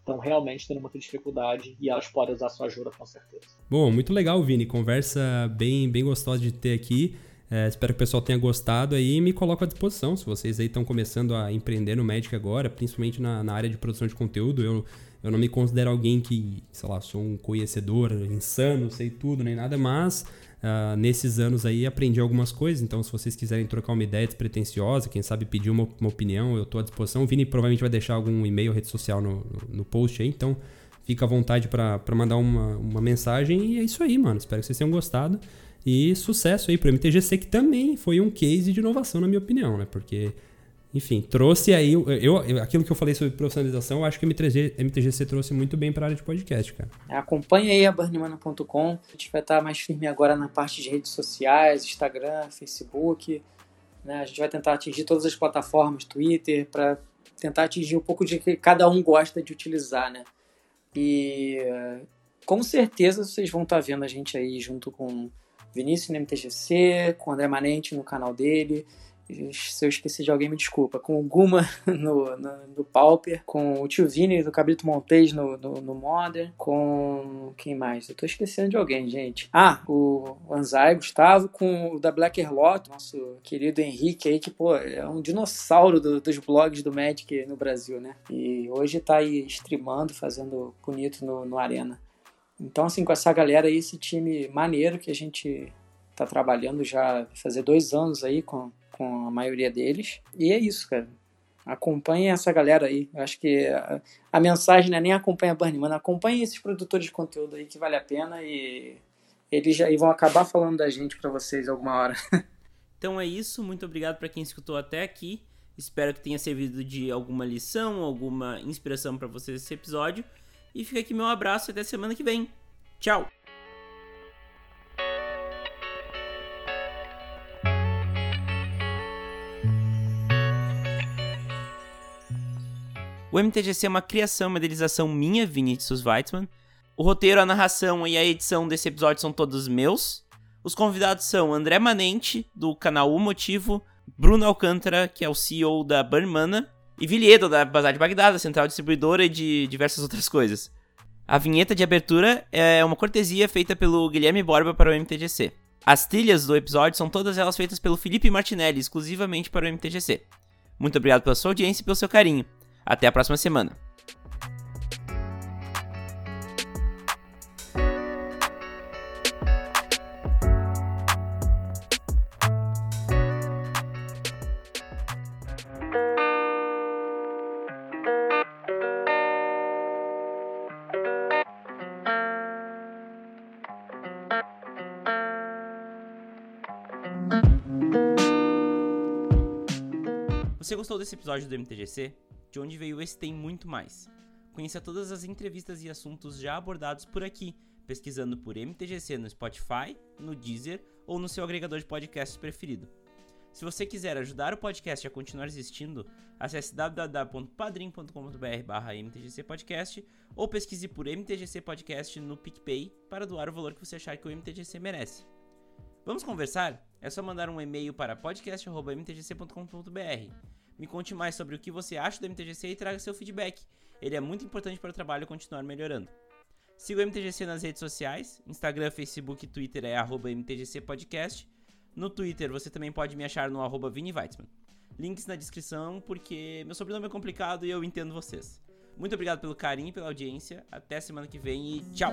estão realmente tendo muita dificuldade e elas podem usar sua ajuda com certeza. Bom, muito legal, Vini. Conversa bem, bem gostosa de ter aqui. É, espero que o pessoal tenha gostado aí e me coloco à disposição. Se vocês aí estão começando a empreender no Magic agora, principalmente na, na área de produção de conteúdo, eu, eu não me considero alguém que, sei lá, sou um conhecedor insano, sei tudo nem nada, mas Uh, nesses anos aí aprendi algumas coisas, então se vocês quiserem trocar uma ideia despretensiosa, quem sabe pedir uma, uma opinião, eu estou à disposição. O Vini provavelmente vai deixar algum e-mail, rede social no, no post aí, então fica à vontade para mandar uma, uma mensagem e é isso aí, mano. Espero que vocês tenham gostado. E sucesso aí pro MTGC, que também foi um case de inovação, na minha opinião, né? Porque enfim, trouxe aí. Eu, eu, aquilo que eu falei sobre profissionalização, eu acho que a MTG, MTGC trouxe muito bem para a área de podcast, cara. Acompanhe aí a Burnimana.com. A gente vai estar mais firme agora na parte de redes sociais, Instagram, Facebook. Né? A gente vai tentar atingir todas as plataformas, Twitter, para tentar atingir um pouco de que cada um gosta de utilizar, né? E com certeza vocês vão estar vendo a gente aí junto com Vinícius no MTGC, com o André Manente no canal dele se eu esqueci de alguém, me desculpa. Com o Guma no, no, no Pauper, com o Tio Vini do Cabrito Montes no, no, no, Modern, com. Quem mais? Eu tô esquecendo de alguém, gente. Ah, o Anzai Gustavo, com o da Black Lot, nosso querido Henrique aí, que, pô, é um dinossauro do, dos blogs do Magic no Brasil, né? E hoje tá aí streamando, fazendo bonito no, no Arena. Então, assim, com essa galera aí, esse time maneiro que a gente tá trabalhando já fazer dois anos aí com com a maioria deles. E é isso, cara. Acompanhe essa galera aí. Eu acho que a, a mensagem não é nem acompanha a Burning Man, acompanhe esses produtores de conteúdo aí que vale a pena e eles já vão acabar falando da gente para vocês alguma hora. então é isso. Muito obrigado para quem escutou até aqui. Espero que tenha servido de alguma lição, alguma inspiração para vocês esse episódio. E fica aqui meu abraço e até semana que vem. Tchau! O MTGC é uma criação, uma idealização minha, Vinícius Weitzman. O roteiro, a narração e a edição desse episódio são todos meus. Os convidados são André Manente, do canal O Motivo, Bruno Alcântara, que é o CEO da Burnmana, e Viliedo, da Bazar de Bagdá, da central distribuidora e de diversas outras coisas. A vinheta de abertura é uma cortesia feita pelo Guilherme Borba para o MTGC. As trilhas do episódio são todas elas feitas pelo Felipe Martinelli, exclusivamente para o MTGC. Muito obrigado pela sua audiência e pelo seu carinho. Até a próxima semana. Você gostou desse episódio do MTGC? De onde veio esse tem muito mais. Conheça todas as entrevistas e assuntos já abordados por aqui, pesquisando por MTGC no Spotify, no Deezer ou no seu agregador de podcasts preferido. Se você quiser ajudar o podcast a continuar existindo, acesse www.padrim.com.br mtgcpodcast ou pesquise por MTGC Podcast no PicPay para doar o valor que você achar que o MTGC merece. Vamos conversar? É só mandar um e-mail para podcast.mtgc.com.br. Me conte mais sobre o que você acha do MTGC e traga seu feedback. Ele é muito importante para o trabalho continuar melhorando. Siga o MTGC nas redes sociais, Instagram, Facebook e Twitter é arroba MTGC Podcast. No Twitter você também pode me achar no arroba Vini Weitzman. Links na descrição, porque meu sobrenome é complicado e eu entendo vocês. Muito obrigado pelo carinho e pela audiência. Até semana que vem e tchau!